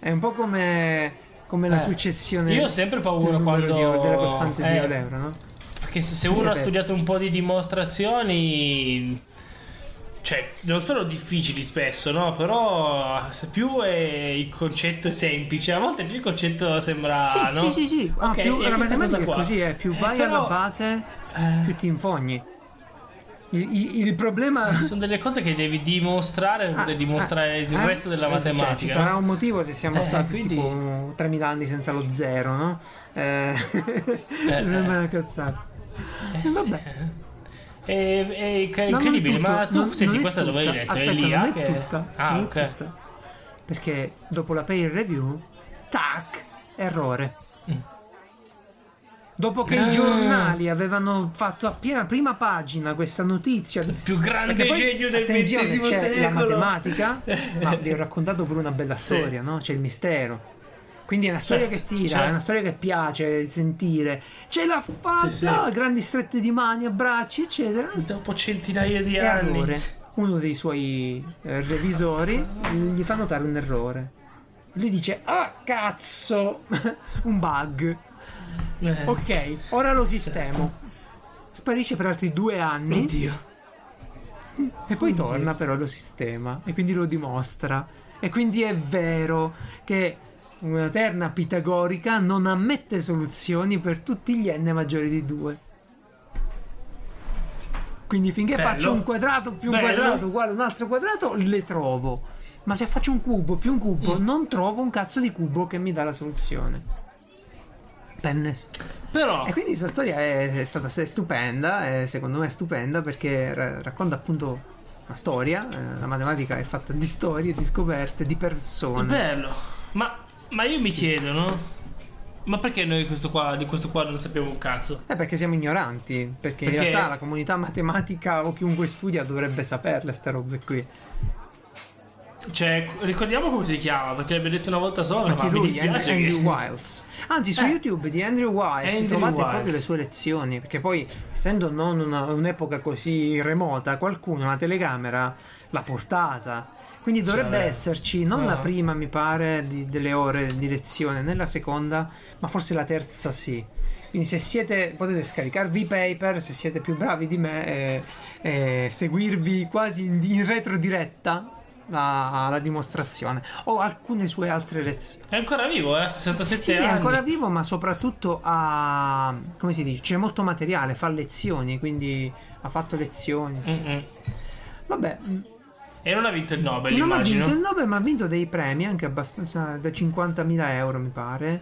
È un po' come, come la Eh, successione io ho sempre paura quando- di- della costante eh, di Euler, no? Perché se, se uno ha studiato un po' di dimostrazioni, cioè, non sono difficili spesso, no? Però più è il concetto è semplice, a volte più il concetto sembra. Sì, no? sì, sì, sì. Ah, Ok, più, sì, è matematica è così, è più Eh, vai però, alla base, eh, più ti infogni. Il, il- il problema... <laughs> sono delle cose che devi dimostrare per Ah, dimostrare il eh, resto della eh, cioè, matematica. ci sarà un motivo se siamo Eh, stati quindi- tipo 3000 anni senza lo zero, no? Eh, <laughs> non è una cazzata. Eh, vabbè. È, è, è No, è incredibile, tutto, ma tu non- senti non questa dove hai letto? Aspetta, è lì, non è che- tutta. Ah, non ok. tutta. Perché dopo la peer review, tac, errore. Mm. Dopo che Ah. i giornali avevano fatto a piena prima pagina questa notizia Il più grande poi, genio del XX c'è secolo. la matematica, ma vi ho <laughs> raccontato pure una bella Sì. storia, no? C'è il mistero. Quindi è una storia Certo, che tira, certo. è una storia che piace sentire. Ce l'ha fatta! Sì, sì. Grandi strette di mani, abbracci, eccetera. Dopo centinaia di E anni. errore. Uno dei suoi eh, revisori gli fa notare un errore. Lui dice: Ah, cazzo! <laughs> un bug. Eh, Ok, ora lo sistemo. Sparisce per altri due anni. Oddio. E poi torna però lo sistema e quindi lo dimostra. E quindi è vero che una terna pitagorica non ammette soluzioni per tutti gli n maggiori di 2. Quindi finché Bello. faccio un quadrato più un Bello. quadrato uguale un altro quadrato, le trovo. Ma se faccio un cubo più un cubo, Mm. non trovo un cazzo di cubo che mi dà la soluzione. Per nessuno. Però, E quindi questa storia è, è stata se- stupenda, e secondo me è stupenda perché ra- racconta appunto una storia, eh, la matematica è fatta di storie, di scoperte, di persone. bello. Ma, ma io mi chiedo, no? Ma perché noi questo qua, di questo qua non sappiamo un cazzo? Eh, perché siamo ignoranti, perché, in Perché- realtà la comunità matematica o chiunque studia dovrebbe saperle ste robe qui. Cioè, ricordiamo come si chiama, perché l'abbiamo detto una volta sola, Anche ma mi lui, dispiace Andrew, Andrew che... Wiles. Anzi, su Eh. YouTube di Andrew Wiles Andrew trovate Wiles. proprio le sue lezioni. Perché poi, essendo non una- un'epoca così remota, qualcuno una telecamera l'ha portata. Quindi dovrebbe Cioè, esserci non ah. la prima, mi pare, di- delle ore di lezione, né la seconda, ma forse la terza sì. Quindi se siete, potete scaricarvi i paper, se siete più bravi di me, e, e seguirvi quasi in, in retro diretta la, la dimostrazione o alcune sue altre lezioni. È ancora vivo, eh? 67 Sì, sì, anni. è ancora vivo, ma soprattutto ha. come si dice? C'è molto materiale, fa lezioni, quindi ha fatto lezioni. Mm-mm. Vabbè, E non ha vinto il Nobel, non ha immagino. vinto il Nobel, ma ha vinto dei premi anche abbastanza da 50.000 euro, mi pare.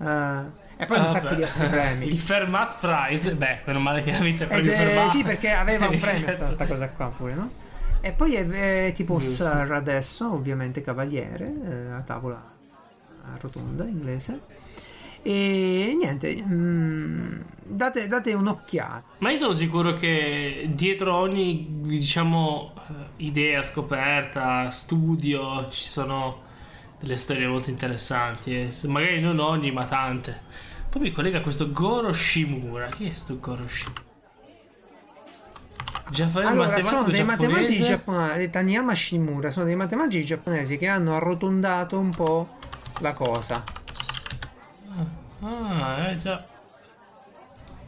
Eh, e poi un Ah, sacco beh. di altri premi. <laughs> Il Fermat Prize, beh, meno male che ha vinto il Ed premio è- Fermat. sì, perché aveva un premio sta cosa qua pure, no? E poi è, è tipo Giusto. Sir adesso, ovviamente cavaliere, eh, a tavola a rotonda inglese. E niente, mm, date, date un'occhiata. Ma io sono sicuro che dietro ogni, diciamo, eh, idea, scoperta, studio, ci sono delle storie molto interessanti. eh. Magari non ogni, ma tante. Poi mi collega questo Goro Shimura. Chi è sto Goro Shimura? Giappone Allora, sono dei matematici giapponesi, Taniyama Shimura, sono dei matematici giapponesi che hanno arrotondato un po' la cosa. Ah, eh già.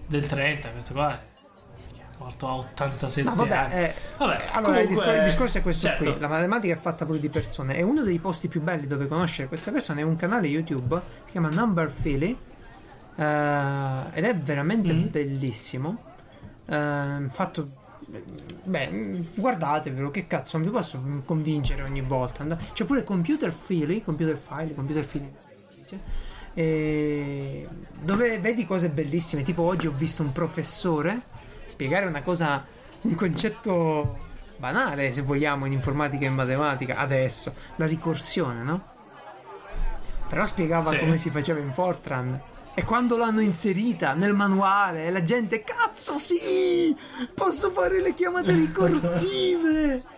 Del 30, questo qua. è Morto a 87 No, vabbè, anni. eh, Vabbè, allora il, comunque, il discorso è questo certo. qui: la matematica è fatta proprio di persone. E uno dei posti più belli dove conoscere queste persone è un canale YouTube si chiama Number Philly. eh, ed è veramente Mm. bellissimo. eh, fatto. Beh, guardatevelo, che cazzo, non vi posso convincere ogni volta. And- C'è pure Computer Philly, Computer File, Computer Philly. Eh, dove vedi cose bellissime. Tipo, oggi ho visto un professore spiegare una cosa, un concetto banale, se vogliamo, in informatica e in matematica. Adesso, la ricorsione, no? Però spiegava Sì. come si faceva in Fortran. E quando l'hanno inserita nel manuale, la gente, cazzo sì, posso fare le chiamate ricorsive. <laughs>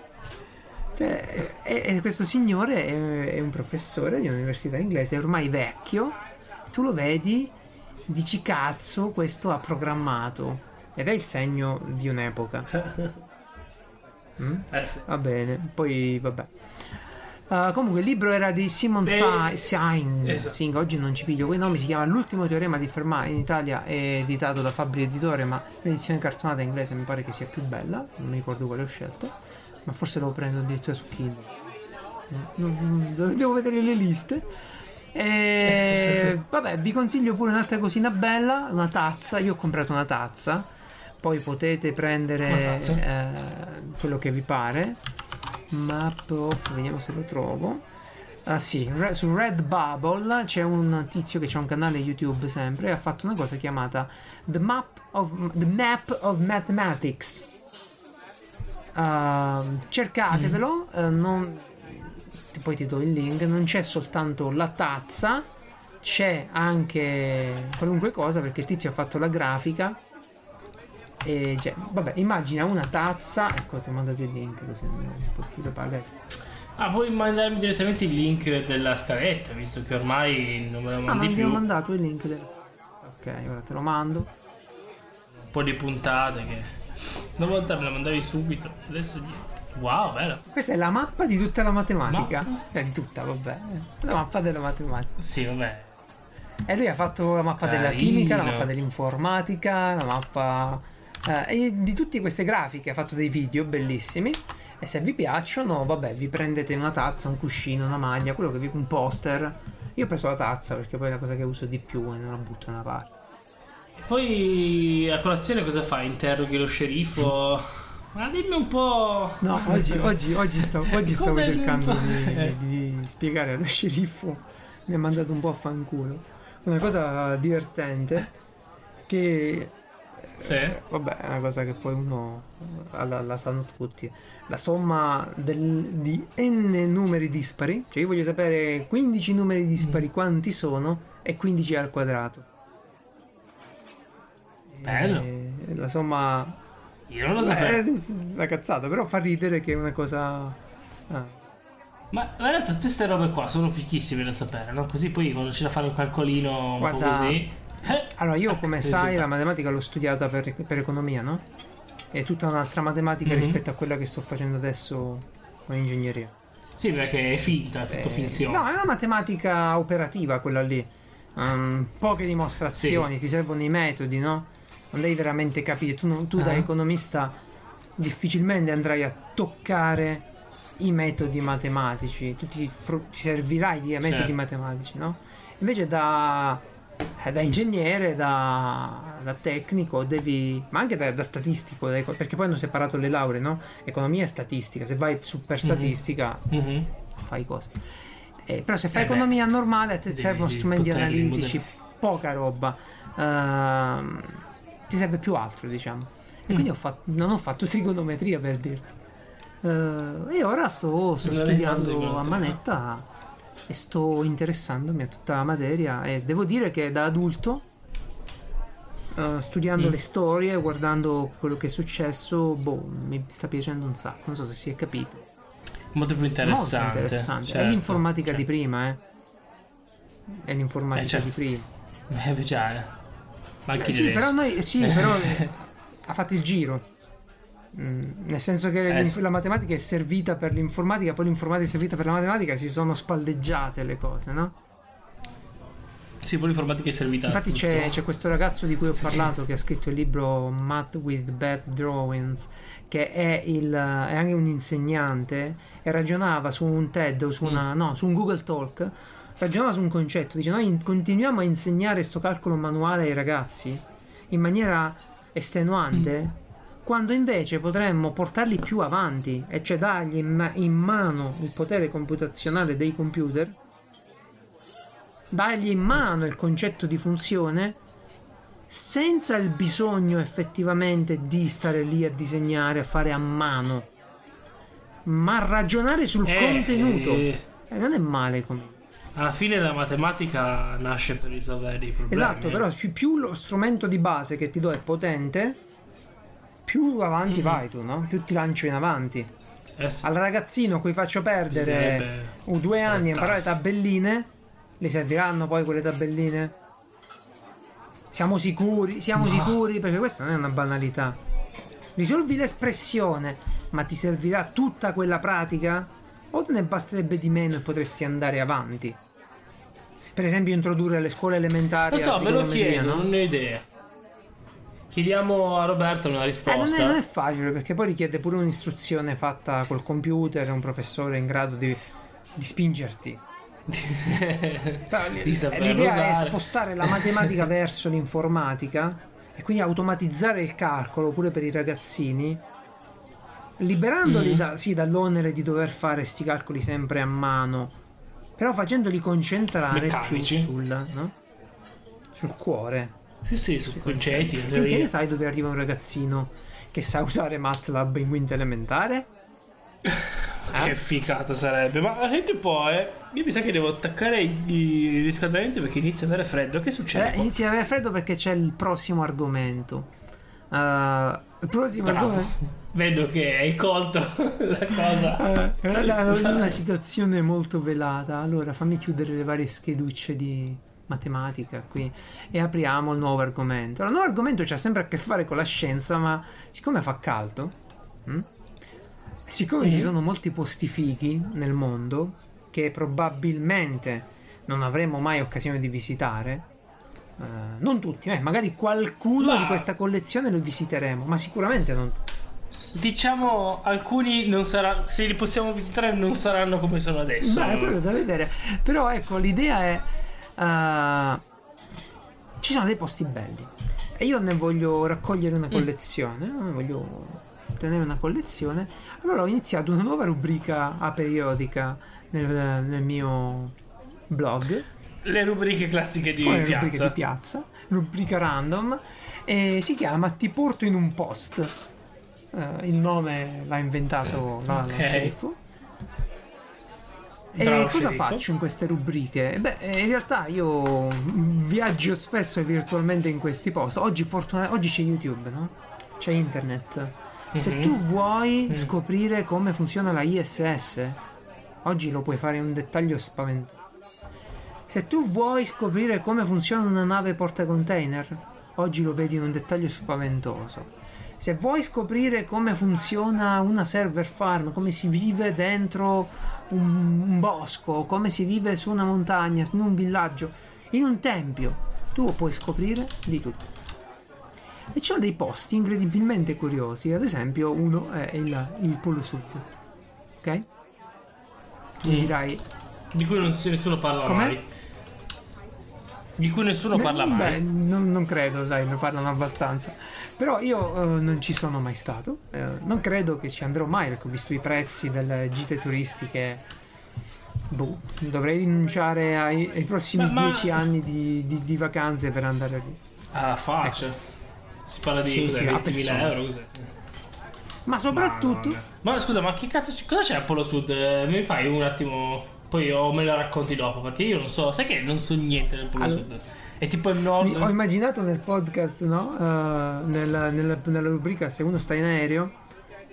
Cioè, e, e questo signore è, è un professore di un'università inglese, è ormai vecchio. Tu lo vedi, dici cazzo, questo ha programmato. Ed è il segno di un'epoca. <laughs> Mm? Eh sì. Va bene, poi vabbè. Uh, comunque il libro era di Simon Beh, Sa- Sain, esatto. Singh, oggi non ci piglio quei nomi, si chiama L'ultimo teorema di Fermat, in Italia è editato da Fabri Editore, ma l'edizione cartonata inglese mi pare che sia più bella, non mi ricordo quale ho scelto, ma forse lo prendo addirittura su Kindle. Non- devo vedere le liste. E vabbè, vi consiglio pure un'altra cosina bella, una tazza, io ho comprato una tazza, poi potete prendere eh, quello che vi pare. Map of, vediamo se lo trovo. Ah sì, re- su Redbubble c'è un tizio che ha un canale YouTube sempre e ha fatto una cosa chiamata The Map of, The Map of Mathematics. Ah, cercatevelo, eh, non- poi ti do il link, non c'è soltanto la tazza, c'è anche qualunque cosa perché il tizio ha fatto la grafica. E cioè, vabbè, immagina una tazza, ecco ti ho mandato il link così il profilo paga. Ah, puoi mandarmi direttamente il link della scaletta, visto che ormai non me la Ah, mandi non ho più. mandato il link del... Ok, ora te lo mando. Un po' di puntate che... Una volta me la mandavi subito, adesso niente. Wow, bello. Questa è la mappa di tutta la matematica. Eh, di tutta, vabbè. La mappa della matematica. Sì, vabbè. E lui ha fatto la mappa della Carino. chimica, la mappa dell'informatica, la mappa Eh, e di tutte queste grafiche ha fatto dei video bellissimi. E se vi piacciono, vabbè, vi prendete una tazza, un cuscino, una maglia, quello che vi un poster. Io ho preso la tazza perché poi è la cosa che uso di più e non la butto da una parte. Poi a colazione cosa fai? Interroghi lo sceriffo? Ma dimmi un po'. No, oggi, oggi, oggi stavo, oggi stavo cercando di, Eh. di spiegare allo sceriffo. Mi ha mandato un po' a fanculo. Una cosa divertente che Sì. Eh, vabbè, è una cosa che poi uno eh, la, la sanno tutti. La somma del- di n numeri dispari, cioè io voglio sapere 15 numeri dispari quanti sono e 15 al quadrato. Bello. E la somma Io non lo eh, sapevo. sì, sì, una cazzata, però fa ridere che è una cosa ah. Ma in realtà tutte queste robe qua sono fichissime da sapere, no? Così poi quando c'è da fare un calcolino un Guarda, po' così. eh, Allora, io ecco, come sai la matematica l'ho studiata per, per economia, no? È tutta un'altra matematica Mhm. rispetto a quella che sto facendo adesso con ingegneria. Sì, perché è finta, è tutto Eh, finzione. No, è una matematica operativa quella lì. Um, poche dimostrazioni, ti servono i metodi, no? Non devi veramente capire. Tu, non- tu da Ah. economista difficilmente andrai a toccare i metodi matematici. Tu ti, fru- ti servirai di metodi Certo. matematici, no? Invece da, eh, da ingegnere, da, da tecnico, devi. ma anche da, da statistico, perché poi hanno separato le lauree, no? Economia e statistica. Se vai su per statistica, Mhm. fai cose. Eh, però se fai Eh beh, economia normale a te servono strumenti analitici, poca roba. Ehm, ti serve più altro, diciamo. E Mm. quindi ho fatto- non ho fatto trigonometria per dirti. Eh, e ora sto, sto studiando a manetta e sto interessandomi a tutta la materia e devo dire che da adulto eh, studiando Mm. le storie, guardando quello che è successo, boh, mi sta piacendo un sacco. Non so se si è capito. Molto più interessante. Molto interessante. certo. È l'informatica Cioè, di prima, eh. È l'informatica Eh, certo. di prima. Eh, già, eh. Ma anche Eh, sì, però noi sì, <laughs> però ha fatto il giro. Mm, nel senso che Eh, la matematica è servita per l'informatica, poi l'informatica è servita per la matematica, si sono spalleggiate le cose, no? Sì, poi l'informatica è servita. Infatti c'è, c'è questo ragazzo di cui ho parlato che ha scritto il libro Math with Bad Drawings, che è, il, è anche un insegnante e ragionava su un TED o su, una, no, su un Google Talk, ragionava su un concetto, dice noi in- continuiamo a insegnare sto calcolo manuale ai ragazzi in maniera estenuante. Quando invece potremmo portarli più avanti, e cioè dargli in, ma- in mano il potere computazionale dei computer, dargli in mano il concetto di funzione senza il bisogno effettivamente di stare lì a disegnare, a fare a mano, ma ragionare sul Eh, contenuto. eh, Eh, non è male come. Alla fine la matematica nasce per risolvere dei problemi. Esatto, però più, più lo strumento di base che ti do è potente, più avanti Mhm. vai tu, no? Più ti lancio in avanti. Eh sì. Al ragazzino cui faccio perdere uh, due anni a imparare tabelline, le serviranno poi quelle tabelline? Siamo sicuri? Siamo No. sicuri? Perché questa non è una banalità. Risolvi l'espressione, ma ti servirà tutta quella pratica? O te ne basterebbe di meno e potresti andare avanti? Per esempio introdurre alle scuole elementari Lo so, me lo chiedo, no? non ne ho idea. Chiediamo a Roberto una Eh, risposta. non, è, non è facile perché poi richiede pure un'istruzione fatta col computer, un professore in grado di, di spingerti. <laughs> L'idea è usare. spostare la matematica <laughs> verso l'informatica e quindi automatizzare il calcolo pure per i ragazzini, liberandoli Mhm. da- sì, dall'onere di dover fare sti calcoli sempre a mano, però facendoli concentrare Meccanici. più sul, no? sul cuore. Sì, sì, su concetti. che teoria. ne sai dove arriva un ragazzino che sa usare MATLAB in quinta elementare? <laughs> Che figata sarebbe. Ma senti un po', eh. Io mi sa che devo attaccare il riscaldamento perché inizia ad avere freddo. Che succede? Eh, inizia ad avere freddo perché c'è il prossimo argomento. Uh, il prossimo Bravo. argomento Vedo che hai colto <laughs> la cosa. Eh, è la- <laughs> una citazione molto velata. Allora, fammi chiudere le varie scheducce di matematica qui e apriamo il nuovo argomento. Allora, il nuovo argomento c'ha sempre a che fare con la scienza, ma siccome fa caldo, hm? siccome ci sono molti posti fighi nel mondo che probabilmente non avremo mai occasione di visitare, Eh, non tutti, eh, magari qualcuno Ma- di questa collezione lo visiteremo, ma sicuramente non tutti. Diciamo, alcuni non saranno. Se li possiamo visitare, non saranno come sono adesso. Beh, quello da vedere. Però ecco, l'idea è. eh, ci sono dei posti belli. E io ne voglio raccogliere Mm. una collezione. Ne voglio tenere una collezione. Allora ho iniziato una nuova rubrica aperiodica nel, nel mio blog. Le rubriche classiche di Come le rubriche piazza. di piazza. Rubrica random. E si chiama Ti porto in un post. Eh, il nome l'ha inventato la, Ok. lo sceriffo. E Bravo, cosa sceriffo. faccio in queste rubriche? Beh, in realtà io viaggio spesso virtualmente in questi posti. Oggi, fortuna- oggi c'è YouTube, no? C'è internet. Se Mhm. tu vuoi Mm. scoprire come funziona la ISS, oggi lo puoi fare in un dettaglio spaventoso. Se tu vuoi scoprire come funziona una nave portacontainer, oggi lo vedi in un dettaglio spaventoso. Se vuoi scoprire come funziona una server farm, come si vive dentro un, un bosco, come si vive su una montagna, in un villaggio, in un tempio, tu puoi scoprire di tutto. E ci sono dei posti incredibilmente curiosi, ad esempio uno è il, il Polo Sud. Ok? Tu mi Mm. dirai, Di cui non si- nessuno parla Com'è? mai. Di cui nessuno Beh, parla mai. non, non credo, dai, ne parlano abbastanza. Però io eh, non ci sono mai stato. eh, non credo che ci andrò mai perché ho visto i prezzi delle gite turistiche. Boh, dovrei rinunciare ai, ai prossimi Ma- ma- dieci anni di, di- di vacanze per andare lì. Ah, faccia. Si parla di Sì, cos'è, sì, a 20.000 persona. euro. Cos'è? Ma soprattutto, Madonna. Ma scusa, ma che cazzo cosa c'è a Polo Sud? Eh, Mi fai un attimo. Poi o me lo racconti dopo. Perché io non so. Sai che non so niente del Polo Allora- Sud. È tipo il nord. ho immaginato nel podcast, no? Eh, nella, nella- nella rubrica se uno sta in aereo,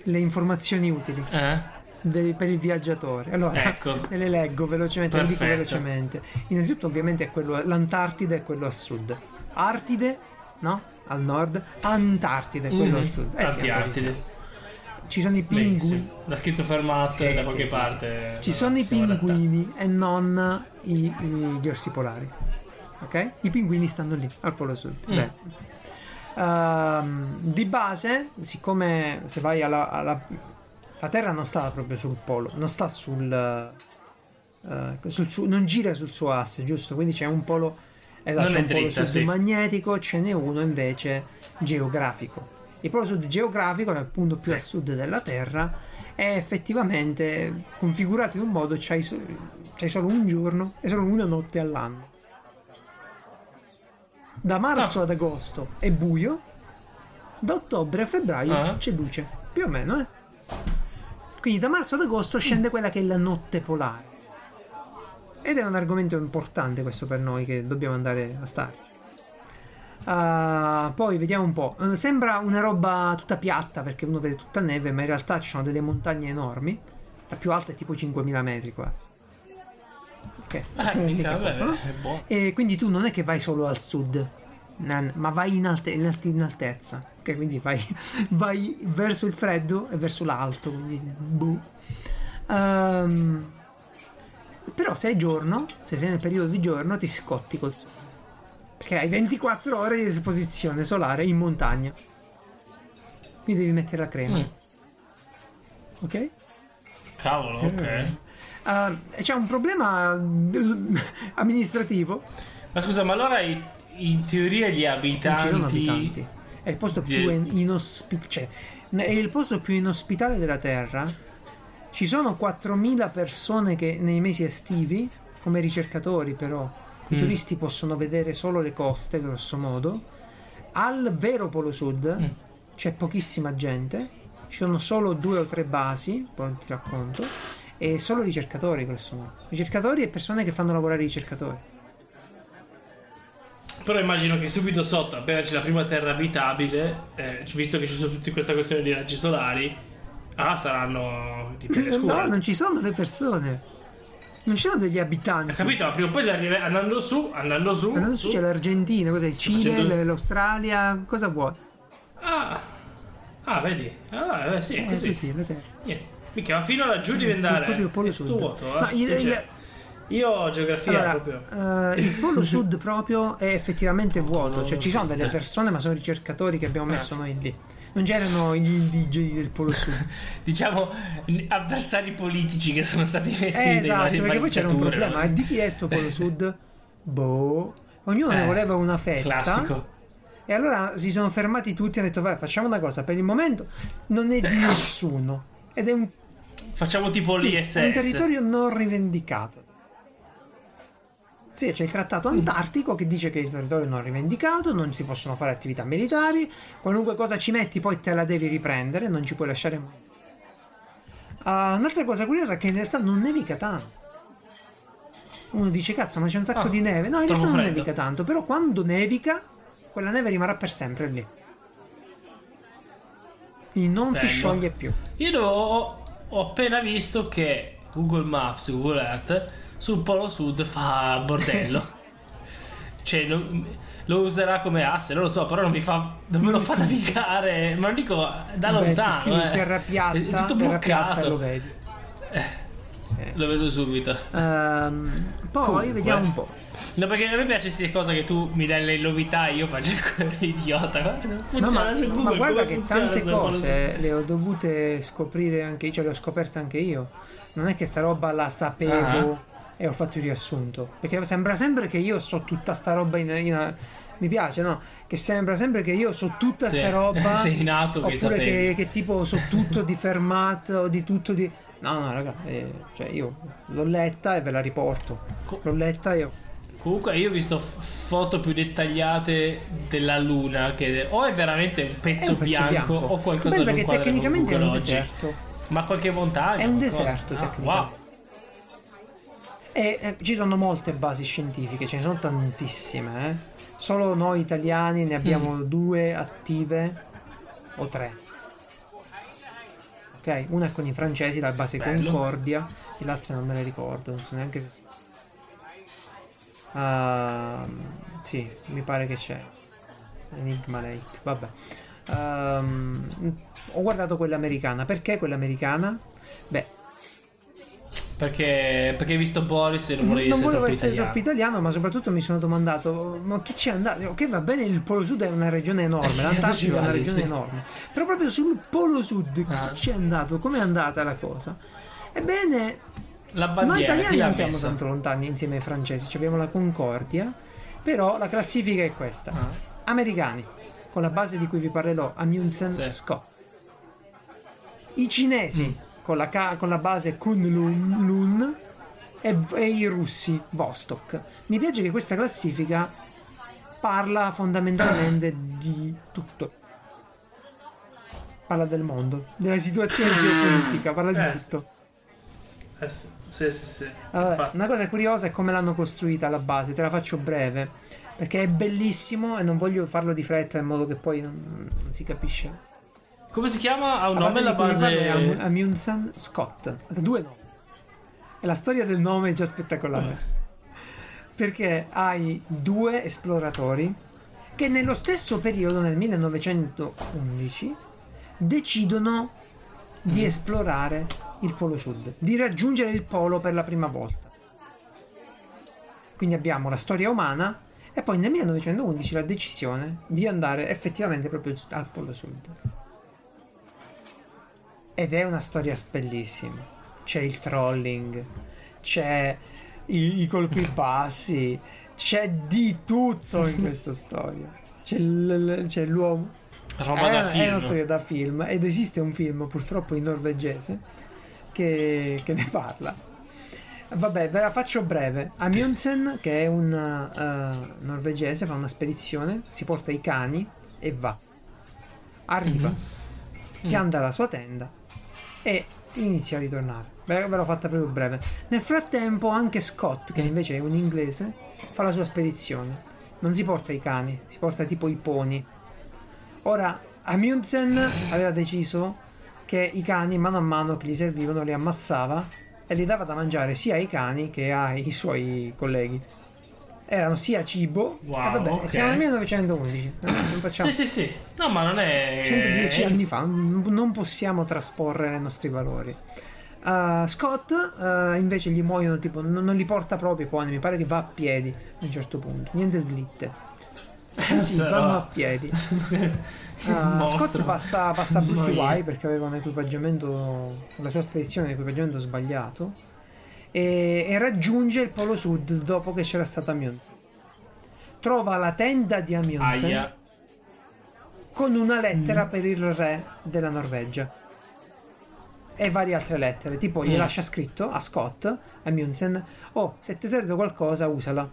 le informazioni utili. Eh? dei- per il viaggiatore. Allora, Ecco. <laughs> te le leggo velocemente, le dico velocemente. Innanzitutto, ovviamente, è quello, l'Antartide è quello a sud. Artide, no? Al nord. Antartide è quello Mhm. al sud. Di- Ci sono i pinguini. L'ha scritto fermate Sì, da sì, qualche sì, parte. Ci Vabbè, sono i pinguini e non i- i- gli orsi polari. Ok? I pinguini stanno lì, al polo sud. Mm. Ehm, di base, siccome se vai alla, alla- La Terra non sta proprio sul polo, non sta sul... eh, sul suo- non gira sul suo asse, giusto? Quindi c'è un polo... Esatto, Non c'è un polo dritta, sud sì. magnetico, ce n'è uno invece geografico. Il polo sud geografico, è appunto più Sì. a sud della Terra, è effettivamente configurato in un modo, c'hai, so- c'hai solo un giorno e solo una notte all'anno. Da marzo Ah. ad agosto è buio, da ottobre a febbraio Ah. c'è luce, più o meno, eh. Quindi da marzo ad agosto scende quella che è la notte polare. Ed è un argomento importante questo per noi che dobbiamo andare a stare. Ah, poi vediamo un po'. Eh, Sembra una roba tutta piatta perché uno vede tutta neve, ma in realtà ci sono delle montagne enormi. La più alta è tipo 5000 metri quasi. Ok. Eh, Mica vabbè, no? E quindi tu non è che vai solo al sud, ma vai in, alte- in alti- in altezza. Ok, quindi vai, <laughs> vai verso il freddo e verso l'alto. Quindi, boh. Ehm, però se è giorno, se sei nel periodo di giorno, ti scotti col sole. Perché hai 24 ore di esposizione solare in montagna. Quindi devi mettere la crema. Mm. Ok? Cavolo, ok. Eh, c'è un problema eh, <laughs> amministrativo. Ma scusa, ma allora i- in teoria gli Non abitanti. ci sono abitanti. È il posto più inospitale. Cioè, è il posto più inospitale della Terra. Ci sono 4.000 persone che nei mesi estivi, come ricercatori però, i Mm. turisti possono vedere solo le coste, grosso modo. Al vero Polo Sud Mm. c'è pochissima gente, ci sono solo due o tre basi, poi ti racconto, e solo ricercatori, grosso modo. Ricercatori e persone che fanno lavorare i ricercatori. Però immagino che subito sotto, appena c'è la prima terra abitabile, eh, visto che ci sono tutte queste questioni di raggi solari, ah, saranno di pelle scura. No, non ci sono le persone. Non ci sono degli abitanti. Ho capito, ma prima o poi arriva andando su, andando su. Andando su c'è l'Argentina, cos'è? Il Cile, facendo- l'Australia, cosa vuoi? Ah, ah, vedi? Ah, eh, sì, Eh, così. sì, sì, la Terra. Niente. Mica, ma fino laggiù devi andare. proprio Polo Sud. tutto vuoto, eh. Ma il- Cioè, il- Io ho geografia Allora, proprio. eh, il polo sud proprio è effettivamente vuoto, Polo cioè ci sono delle sud. persone, ma sono ricercatori che abbiamo messo Ah. noi lì. Non c'erano gli indigeni del polo sud. <laughs> Diciamo avversari politici che sono stati messi Eh, esatto, perché poi c'era un problema. di chi è sto polo sud? Boh. Ognuno ne Eh, voleva una fetta. Classico. E allora si sono fermati tutti e hanno detto: Vai, facciamo una cosa. Per il momento non è di nessuno. Ed è un, Facciamo tipo sì, l'ISS. è un territorio non rivendicato. Sì, c'è il trattato antartico che dice che il territorio non rivendicato, non si possono fare attività militari, qualunque cosa ci metti poi te la devi riprendere, non ci puoi lasciare mai. Ah, un'altra cosa curiosa è che in realtà non nevica tanto. Uno dice cazzo, ma c'è un sacco Ah, di neve. No, in realtà non freddo. nevica tanto, però quando nevica, quella neve rimarrà per sempre lì. Quindi non si Bello. scioglie più. Io ho, ho appena visto che Google Maps, Google Earth, sul polo sud fa bordello. <laughs> cioè, non- lo userà come asse, non lo so, però non mi fa. Non me lo fa navigare. Ma lo dico da Beh, lontano. eh. terra piatta, È tutto bloccato. lo vedi. Sì. Lo vedo subito. Ehm, poi Comunque. vediamo un po'. No, perché a me piace queste cose che tu mi dai le novità e io faccio <laughs> l'idiota. Guarda, No, Funziona ma, Google. ma guarda che funziona tante cose le ho dovute scoprire anche io, cioè le ho scoperte anche io. Non è che sta roba la sapevo Ah. E ho fatto il riassunto. Perché sembra sempre che io so tutta sta roba in, in- mi piace, no? Che sembra sempre che io so tutta Sì. sta roba. <laughs> Sei nato che Oppure sapevi. che, che tipo so tutto di fermata o di tutto di. No, no, raga, eh, cioè io l'ho letta e ve la riporto. L'ho letta ho Comunque io ho visto foto più dettagliate della luna che o è veramente un pezzo, un pezzo bianco, bianco. o qualcosa Pensa di che un quadro tecnicamente è un deserto. Ma qualche montagna? È un qualcosa? deserto, Ah, tecnicamente. wow. E eh, ci sono molte basi scientifiche, ce ne sono tantissime. eh. Solo noi italiani ne abbiamo Mm. due attive o tre. Ok, una è con i francesi, la base Bello. Concordia, e l'altra non me le ricordo, non so neanche se. Ehm, sì, mi pare che c'è. Enigma Lake, vabbè. Ehm, ho guardato quella americana. Perché quella americana? Beh, Perché, perché hai visto Boris e non volevi non essere volevo troppo essere italiano. troppo italiano, ma soprattutto mi sono domandato: ma chi c'è andato? Ok, va bene, il Polo Sud è una regione enorme, Eh, l'Antartide è una regione sì. enorme. Però proprio sul Polo Sud Ah. chi c'è andato? Com'è andata la cosa? Ebbene, La noi bandiera italiani chi l'ha non siamo messa? tanto lontani insieme ai francesi, ci abbiamo la Concordia, però la classifica è questa. Ah. Americani, con la base di cui vi parlerò, Amundsen Sì. Scott. I cinesi, Mm. Con, la ca- con la base Kunlun Lun, e, e i russi, Vostok. Mi piace che questa classifica parla fondamentalmente <coughs> di tutto. Parla del mondo, della situazione geopolitica, parla di Eh. tutto. Eh sì, sì, sì. sì. Infatti. una cosa curiosa è come l'hanno costruita la base, te la faccio breve, perché è bellissimo e non voglio farlo di fretta in modo che poi non, non si capisce. Come si chiama? Ha un nome la è base... Am- Amundsen Scott. Ha due nomi. E la storia del nome è già spettacolare. Perché hai due esploratori che nello stesso periodo, nel 1911, decidono di Mm. esplorare il Polo Sud, di raggiungere il Polo per la prima volta. Quindi abbiamo la storia umana e poi nel 1911 la decisione di andare effettivamente proprio al Polo Sud. Ed è una storia bellissima. C'è il trolling, c'è i, i colpi bassi, c'è di tutto in questa <laughs> storia. C'è, l- c'è l'uomo. Roba è, da è una film. storia da film ed esiste un film purtroppo in norvegese che, che ne parla. Vabbè, ve la faccio breve. Amundsen, che è un eh, norvegese, fa una spedizione, si porta i cani e va. Arriva, Mhm. pianta la sua tenda e inizia a ritornare. Ve, ve l'ho fatta proprio breve. Nel frattempo, anche Scott, che Mm. invece è un inglese, fa la sua spedizione. Non si porta i cani, si porta tipo i poni. Ora, Amundsen aveva deciso che i cani, mano a mano che gli servivano, li ammazzava e li dava da mangiare sia ai cani che ai suoi colleghi. Erano sia cibo. Wow, e vabbè, ok. siamo nel 1911. eh, Non <clears throat> facciamo Sì, sì, sì. No, ma non è... 110 anni fa, non possiamo trasporre nei nostri valori. Uh, Scott uh, invece gli muoiono tipo non, non li porta proprio i pony mi pare che va a piedi a un certo punto niente slitte sì, Cazzo, vanno no. a piedi <laughs> Uh. Scott passa, passa a brutti guai perché aveva un equipaggiamento la sua spedizione un equipaggiamento sbagliato e, e raggiunge il polo sud dopo che c'era stato Amundsen trova la tenda di Amundsen Aia. con una lettera Mm. per il re della Norvegia e varie altre lettere tipo gli Mm. lascia scritto a Scott Amundsen oh se ti serve qualcosa usala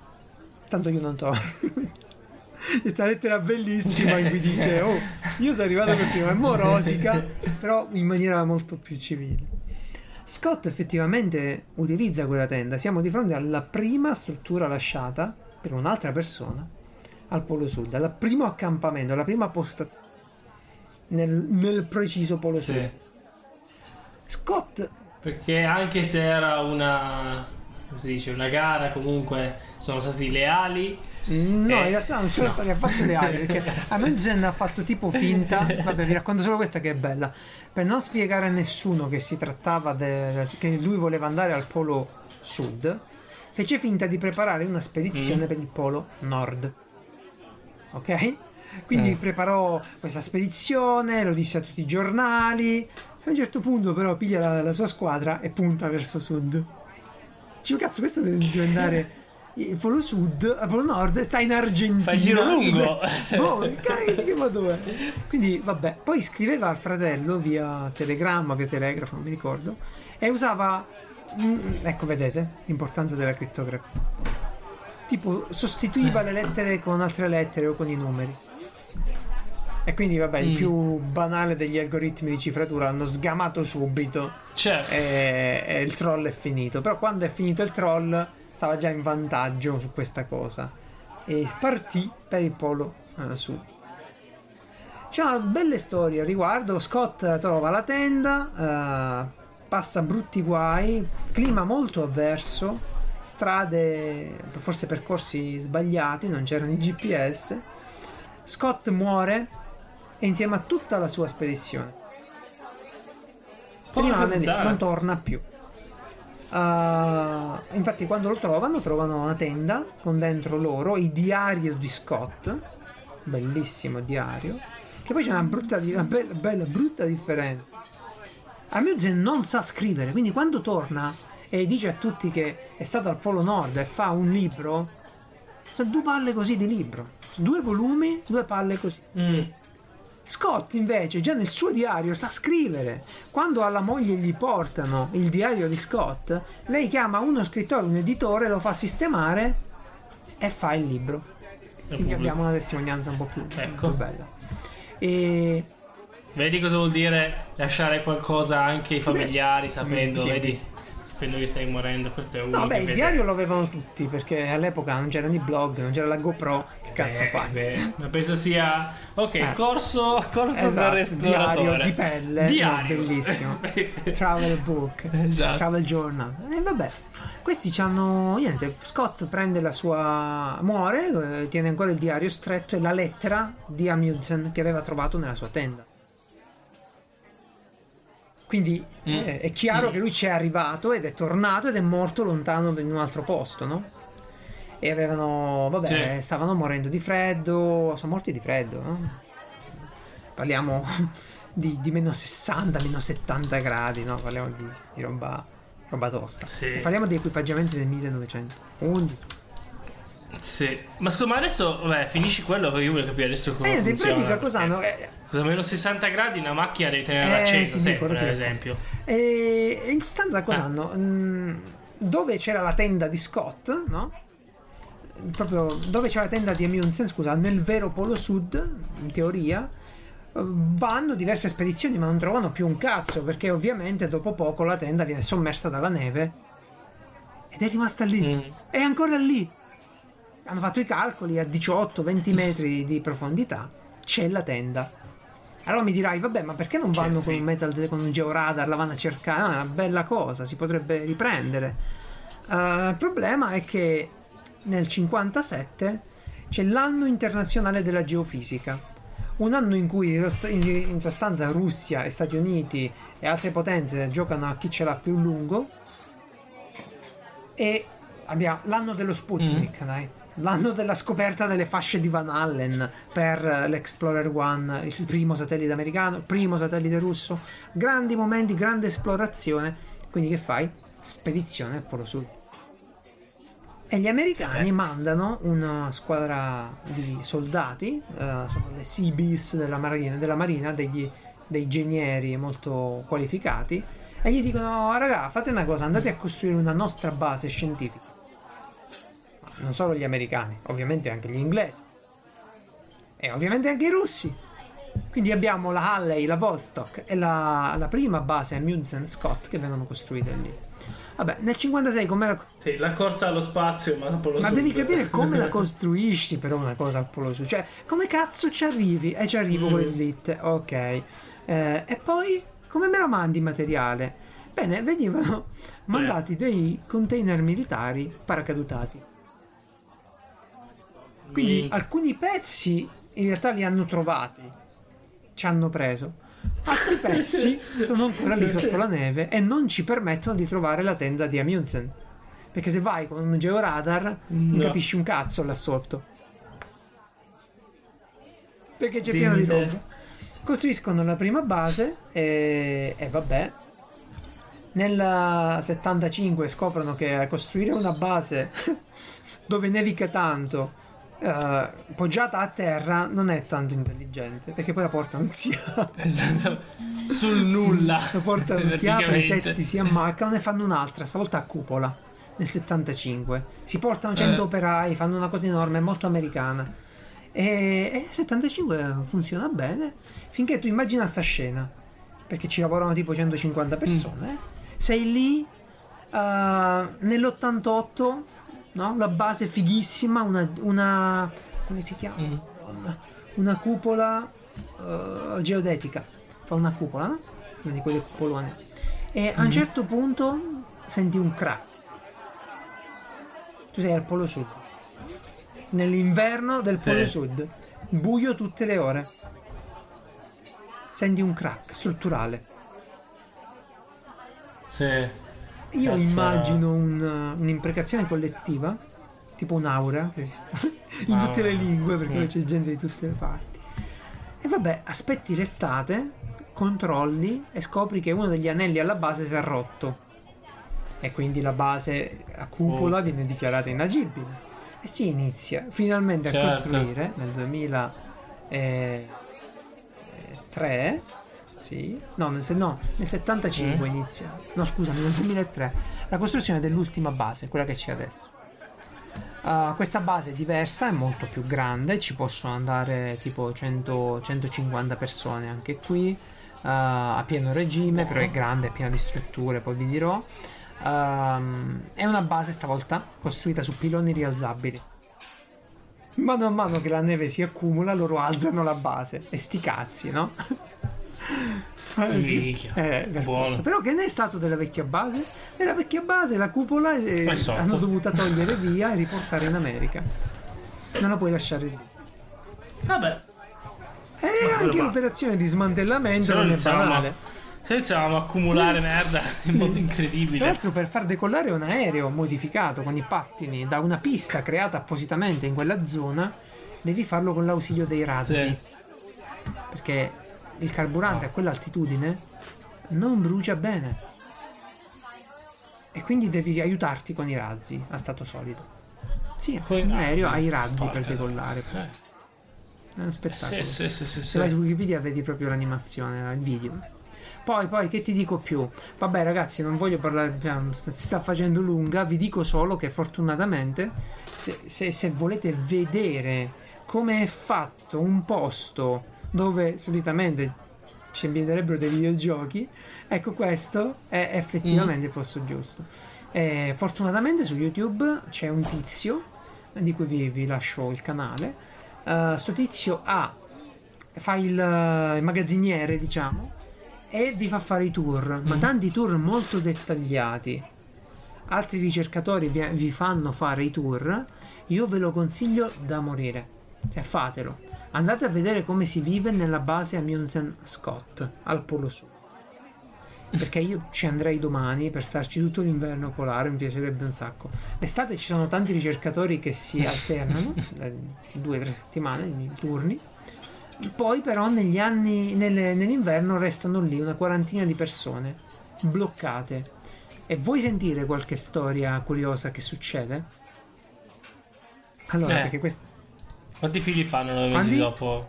tanto io non torno <laughs> questa lettera bellissima in cui dice oh io sono arrivato per primo è morosica <laughs> però in maniera molto più civile Scott effettivamente utilizza quella tenda siamo di fronte alla prima struttura lasciata per un'altra persona al Polo Sud, al primo accampamento, alla prima postazione nel, nel preciso Polo Sud. Sì. Scott, Perché anche se era una. come si dice? Una gara, comunque sono stati leali. No, Eh, in realtà non sono no. stati affatto leali perché Amundsen ha fatto tipo finta. <laughs> Vabbè, vi racconto solo questa che è bella. Per non spiegare a nessuno che si trattava de- che lui voleva andare al Polo Sud, fece finta di preparare una spedizione Mm. per il Polo Nord. Ok? Quindi Eh. preparò questa spedizione, lo disse a tutti i giornali. A un certo punto, però, piglia la, la sua squadra e punta verso sud. Dice, cazzo, questo deve andare. Il Polo Sud, il Polo Nord sta in Argentina. Fa il giro lungo. <laughs> boh, che ma dov'è? Quindi, vabbè, poi scriveva al fratello via telegramma, via telegrafo, non mi ricordo, e usava. mm, ecco, vedete l'importanza della crittografia. Tipo, sostituiva le lettere con altre lettere o con i numeri. E quindi, vabbè, il Mm. più banale degli algoritmi di cifratura hanno sgamato subito Cioè, e, e il troll è finito. Però quando è finito il troll stava già in vantaggio su questa cosa. E partì per il polo eh, sud. C'è una bella storia al riguardo. Scott trova la tenda, eh, passa brutti guai, clima molto avverso, strade, forse percorsi sbagliati, non c'erano i GPS. Scott muore e insieme a tutta la sua spedizione puttana. non torna più. Ah, infatti, quando lo trovano, trovano una tenda con dentro loro il diario di Scott, bellissimo diario. Che poi c'è una brutta, una bella, bella brutta differenza. Amundsen non sa scrivere, quindi quando torna e dice a tutti che è stato al Polo Nord e fa un libro, sono due palle così di libro, due volumi, due palle così. Mm. Scott invece già nel suo diario sa scrivere. Quando alla moglie gli portano il diario di Scott, lei chiama uno scrittore, un editore, lo fa sistemare e fa il libro. Quindi abbiamo una testimonianza un po' più, Ecco. più bella. E Vedi cosa vuol dire lasciare qualcosa anche ai familiari sapendo, sì. vedi? Sapendo che stai morendo. Questo è uno no, beh, il vede- diario lo avevano tutti perché all'epoca non c'erano i blog, non c'era la GoPro. Che cazzo Eh, fai? beh, ma penso sia ok, Eh. corso, corso Esatto, esploratore. diario di pelle, Diario. no, bellissimo. <laughs> Travel book, Esatto. travel journal. E vabbè, questi hanno niente. Scott prende la sua. muore, eh, tiene ancora il diario stretto e la lettera di Amundsen che aveva trovato nella sua tenda. Quindi Mm. eh, è chiaro che lui ci è arrivato ed è tornato ed è morto lontano in un altro posto, no? E avevano. vabbè, Sì. stavano morendo di freddo. Sono morti di freddo, no? Parliamo <laughs> di, di meno 60, meno 70 gradi, no? Parliamo di, di roba, roba tosta. Sì. Parliamo di equipaggiamenti del 1911. Sì. Ma insomma adesso, vabbè, finisci quello perché io voglio capire adesso come Eh, in funziona. pratica cosa hanno? Eh, Cosa meno 60 gradi una macchina devi tenerla Eh, accesa sempre, dico, dico. esempio. E in sostanza cosa Ah. hanno? Mm, dove c'era la tenda di Scott, no? Proprio dove c'era la tenda di Amundsen, scusa, nel vero polo sud, in teoria, eh, vanno diverse spedizioni ma non trovano più un cazzo perché ovviamente dopo poco la tenda viene sommersa dalla neve ed è rimasta lì. Mm. È ancora lì. Hanno fatto i calcoli a 18-20 metri di profondità. C'è la tenda. Allora mi dirai, vabbè, ma perché non vanno con un metal con un georadar, la vanno a cercare? No, è una bella cosa, si potrebbe riprendere. Eh, il problema è che nel 57 c'è l'anno internazionale della geofisica, Un anno in cui in sostanza Russia e Stati Uniti e altre potenze giocano a chi ce l'ha più lungo. E abbiamo l'anno dello Sputnik, dai. L'anno della scoperta delle fasce di Van Allen per eh, l'Explorer One, il primo satellite americano, il primo satellite russo. Grandi momenti, grande esplorazione. Quindi che fai? Spedizione al Polo Sud. E gli americani Eh. mandano una squadra di soldati, eh, sono le Seabees della marina, della marina degli, dei genieri molto qualificati, e gli dicono: "Oh, raga, fate una cosa, andate a costruire una nostra base scientifica. Non solo gli americani, ovviamente anche gli inglesi. E ovviamente anche i russi. Quindi abbiamo la Halley, la Vostok e la, la prima base Amundsen Scott che vengono costruite lì. Vabbè, nel 56 come la, Sì, la corsa allo spazio, ma dopo lo ma sud. devi capire come la <laughs> costruisci però una cosa al polo sud. Cioè, come cazzo ci arrivi? E ci arrivo con le slitte, ok. Eh, e poi come me la mandi il materiale? Bene, venivano mandati dei container militari paracadutati. Quindi Minchia. alcuni pezzi in realtà li hanno trovati, ci hanno preso. Altri pezzi <laughs> sono ancora lì sotto la neve e non ci permettono di trovare la tenda di Amundsen. Perché se vai con un georadar non No. capisci un cazzo là sotto. Perché c'è pieno di roba. Costruiscono la prima base e, e vabbè. Nel 75 scoprono che costruire una base <laughs> dove nevica tanto, eh, poggiata a terra, non è tanto intelligente. Perché poi la portano sia <laughs> Esatto. Sul nulla. lo portano si apre i tetti si ammaccano e fanno un'altra stavolta a cupola nel 75 si portano 100 Eh. operai fanno una cosa enorme molto americana e, e nel 75 funziona bene finché tu immagina sta scena perché ci lavorano tipo 150 persone sei lì eh, nell'88 no? la base fighissima una, una come si chiama Mm. Una cupola eh, geodetica fa una cupola no? una di quelle cupolone e a un certo punto senti un crack tu sei al polo sud nell'inverno del polo Sì. sud buio tutte le ore senti un crack strutturale Sì. Io Cazzo. immagino un- un'imprecazione collettiva tipo un'aura si- <laughs> in tutte le lingue perché Mm. c'è gente di tutte le parti e vabbè aspetti l'estate controlli e scopri che uno degli anelli alla base si è rotto e quindi la base a cupola Oh. viene dichiarata inagibile e si inizia finalmente a Certo. costruire nel 2003 sì no nel, no, nel 75 Mm. inizia no scusami nel 2003 la costruzione dell'ultima base quella che c'è adesso Uh, questa base è diversa, è molto più grande, ci possono andare tipo 100, 150 persone anche qui, uh, a pieno regime, però è grande, è piena di strutture, poi vi dirò. Um, è una base stavolta costruita su piloni rialzabili. Mano a mano che la neve si accumula, loro alzano la base. E sti cazzi, no? <laughs> Eh, sì. Eh. Però che ne è stato della vecchia base? Nella vecchia base la cupola eh, hanno dovuta togliere via e riportare in America. Non la puoi lasciare lì. Vabbè. E anche va. l'operazione di smantellamento Se no non è banale. se iniziavamo a accumulare merda in modo Tra incredibile. l'altro per far decollare un aereo modificato con i pattini da una pista creata appositamente in quella zona, devi farlo con l'ausilio dei razzi. Sì. Perché il carburante a quell'altitudine non brucia bene. E quindi devi aiutarti con i razzi a stato solido. Sì, Con i l'aereo ha razzi? i razzi per decollare. Eh. È uno spettacolo. Sì, sì, sì, Se vai su Wikipedia vedi proprio l'animazione, il video. Poi, poi, che ti dico più? Vabbè, ragazzi, non voglio parlare, si sta facendo lunga. Vi dico solo che fortunatamente, se, se- se volete vedere come è fatto un posto dove solitamente ci ambienterebbero dei videogiochi, ecco, questo è effettivamente il posto giusto. Eh, fortunatamente su YouTube c'è un tizio di cui vi, vi lascio il canale. Eh, sto tizio ha fa il, eh, il magazziniere, diciamo, e vi fa fare i tour, ma tanti tour molto dettagliati. Altri ricercatori vi, vi fanno fare i tour. Io ve lo consiglio da morire. E fatelo. Andate a vedere come si vive nella base Amundsen Scott al Polo Sud. Perché io ci andrei domani per starci tutto l'inverno polare, mi piacerebbe un sacco. L'estate ci sono tanti ricercatori che si alternano, <laughs> eh, due o tre settimane, i turni. Poi però negli anni, nelle- nell'inverno restano lì una quarantina di persone bloccate. E vuoi sentire qualche storia curiosa che succede? Allora, Eh. perché questo... Quanti figli fanno nove Quanti? mesi dopo?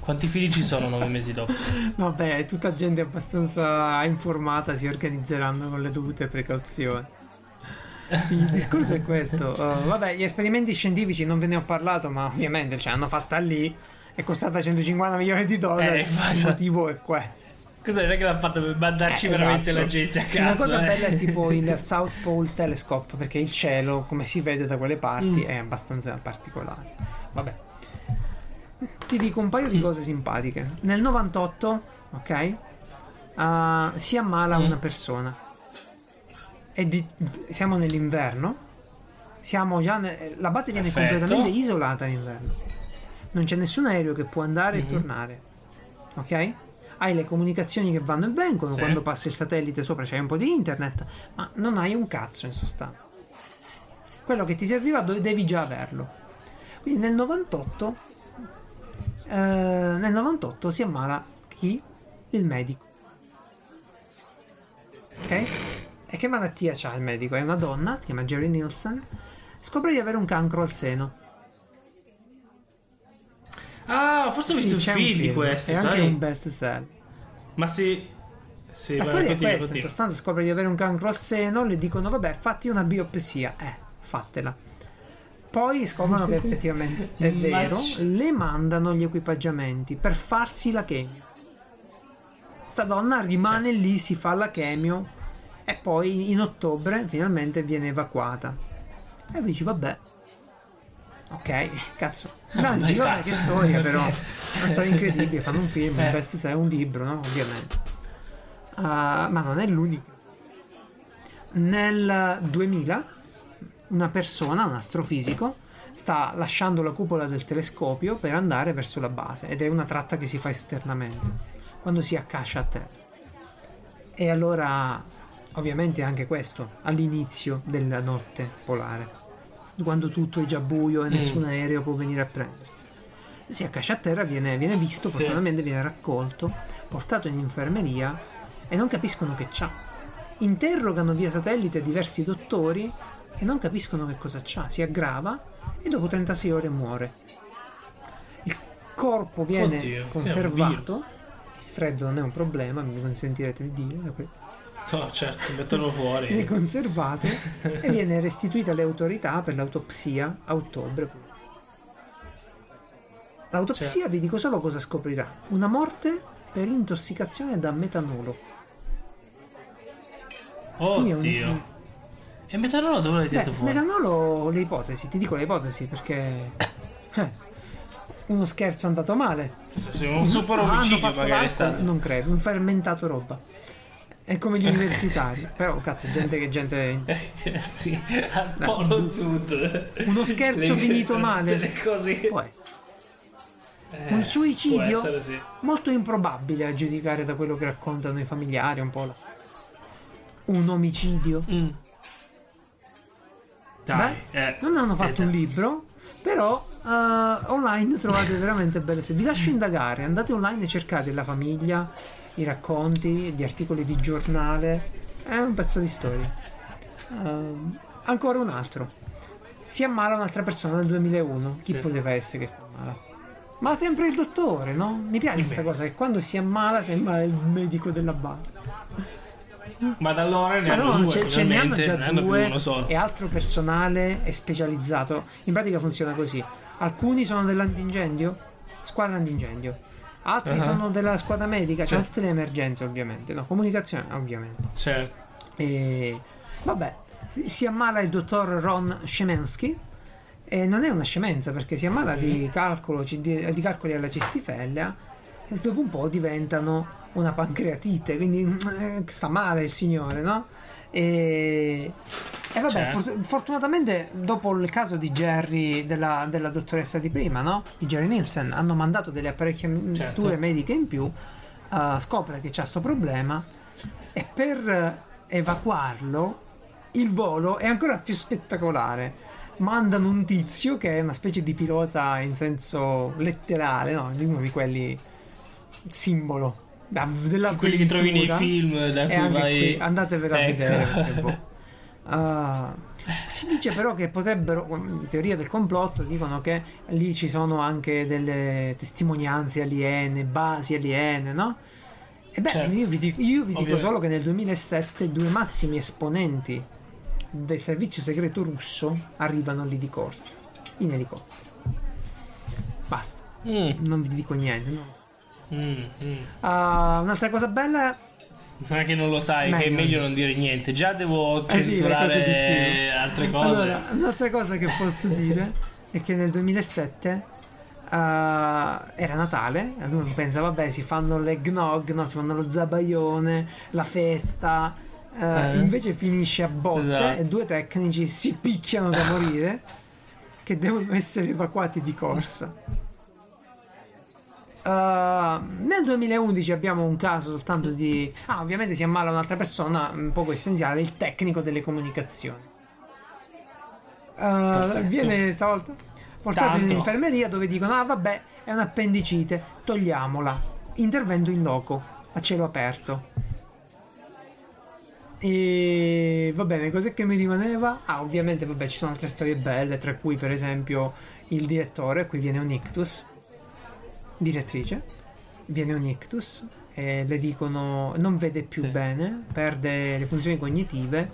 Quanti figli ci sono nove mesi dopo? <laughs> Vabbè, tutta gente abbastanza informata si organizzeranno con le dovute precauzioni. Il <laughs> discorso è questo. uh, vabbè, gli esperimenti scientifici non ve ne ho parlato, ma ovviamente ce l'hanno fatta lì. È costata 150 milioni di dollari. Eh, il motivo è questo. Cosa non è che l'ha fatto per mandarci Eh, veramente esatto. la gente a casa? Una cosa eh? bella è <laughs> tipo il South Pole Telescope, perché il cielo, come si vede da quelle parti, Mm. è abbastanza particolare. Vabbè. Ti dico un paio di cose simpatiche. Nel 98, ok? ah, si ammala Mm. una persona. E di- siamo nell'inverno. Siamo già ne- la base viene Perfetto. completamente isolata in inverno. Non c'è nessun aereo che può andare Mhm. e tornare. Ok? Hai le comunicazioni che vanno e vengono, Sì. quando passa il satellite sopra c'è un po' di internet, ma non hai un cazzo in sostanza. Quello che ti serviva devi già averlo. Quindi nel 98 eh, nel 98 si ammala chi? Il medico. Ok? E che malattia c'ha il medico? È una donna, si chiama Jerry Nielsen, scopre di avere un cancro al seno. Ah, forse ho visto un c'è film, di questo, è sai? anche un best seller. Ma se... Sì, La vai, storia è continua, questa, in continua. sostanza scopre di avere un cancro al seno, le dicono vabbè fatti una biopsia, eh, fatela. Poi scoprono che <laughs> effettivamente è vero, le mandano gli equipaggiamenti per farsi la chemio. Sta donna rimane lì, si fa la chemio e poi in ottobre finalmente viene evacuata. E dici vabbè. Ok, cazzo. No, Dai, dici, vabbè, che storia <laughs> però. Una storia incredibile, fanno un film, Eh. un best seller, un libro, no? Ovviamente. Ah, ma non è l'unico. Nel 2000 una persona, un astrofisico, sta lasciando la cupola del telescopio per andare verso la base ed è una tratta che si fa esternamente quando si accascia a terra. E allora, ovviamente anche questo, all'inizio della notte polare, quando tutto è già buio e nessun aereo può venire a prenderti. Si accascia a terra, viene, viene visto, Sì. fortunatamente viene raccolto, portato in infermeria e non capiscono che c'ha. Interrogano via satellite diversi dottori e non capiscono che cosa c'ha. Si aggrava e dopo 36 ore muore. Il corpo viene Oddio, conservato. Il freddo non è un problema, mi consentirete di dire. No, certo, mettono Viene fuori. conservato e viene restituito alle autorità per l'autopsia a ottobre. L'autopsia Certo. vi dico solo cosa scoprirà. Una morte per intossicazione da metanolo. Quindi è un- Oddio. E metanolo dove l'hai tirato fuori? metanolo, le ipotesi, ti dico le ipotesi perché... eh, uno scherzo è andato male. Sì, un super Ah, omicidio fatto magari è stato. Non credo, un fermentato roba. È come gli <laughs> universitari. Però, cazzo, gente che gente... sì, al polo sud. Uno scherzo Le- finito male. Delle cose essere. Eh, Un suicidio? Essere, sì. Molto improbabile a giudicare da quello che raccontano i familiari, un po' la... Un omicidio. Mm. Dai, Beh, eh. non hanno fatto eh, un dai. libro, però eh, online trovate veramente belle storie. Vi lascio indagare, andate online e cercate la famiglia, i racconti, gli articoli di giornale. È un pezzo di storia. Ehm, ancora un altro. Si ammala un'altra persona nel 2001. Chi Sì. poteva essere che si ammala? Ma sempre il dottore, no? Mi piace questa cosa che quando si ammala sembra il medico della banda. Ma da allora ne Ma hanno no, due, ce, ce ne hanno già ne hanno due solo. e altro personale è specializzato. In pratica funziona così. Alcuni sono dell'antincendio, squadra antincendio. Altri Ah. sono della squadra medica, c'è tutte le emergenze ovviamente, no? Comunicazione ovviamente. Certo. E vabbè, si ammala il dottor Ron Shemensky e non è una scemenza perché si ammala di, calcolo, di, di calcoli alla cistifellea e dopo un po' diventano una pancreatite, quindi eh, sta male il signore, no? E, e vabbè, Certo. fort- fortunatamente dopo il caso di Jerry, della, della dottoressa di prima, no? Di Jerry Nielsen, hanno mandato delle apparecchiature Certo. mediche in più, eh, scopre che c'ha sto problema e per evacuarlo il volo è ancora più spettacolare. Mandano un tizio che è una specie di pilota in senso letterale, no? Di uno di quelli simbolo da- della Quelli che trovi nei film da e cui vai. qui, andatevela a Ecco. vedere <laughs> perché, boh. Ah, si dice però che potrebbero, in teoria del complotto, dicono che lì ci sono anche delle testimonianze aliene, basi aliene, no? E beh, Certo. io vi dico, io vi dico solo che nel 2007 due massimi esponenti del servizio segreto russo arrivano lì di corsa, in elicottero. Basta, Mm, non vi dico niente. no. Mm, mm. Ah, un'altra cosa bella Non è che non lo sai, che è Meglio. meglio non dire niente. Già devo Eh sì, le censurare cose di più. altre cose. Allora, un'altra cosa che posso dire è che nel 2007 eh, era Natale, e uno pensa, vabbè, si fanno l'eggnog, no? si fanno lo zabaione, la festa. eh, Eh. Invece finisce a botte Esatto. e due tecnici si picchiano da morire che devono essere evacuati di corsa. Uh, nel 2011 abbiamo un caso soltanto di. Ah, ovviamente si ammala un'altra persona, un poco essenziale, il tecnico delle comunicazioni. Uh, viene stavolta portato in Tanto. infermeria dove dicono: Ah, vabbè, è un'appendicite, togliamola. Intervento in loco, a cielo aperto. E va bene, cos'è che mi rimaneva? Ah, ovviamente, vabbè, ci sono altre storie belle, tra cui, per esempio, il direttore, qui viene un ictus, direttrice, viene un ictus e le dicono non vede più Sì. bene, perde le funzioni cognitive,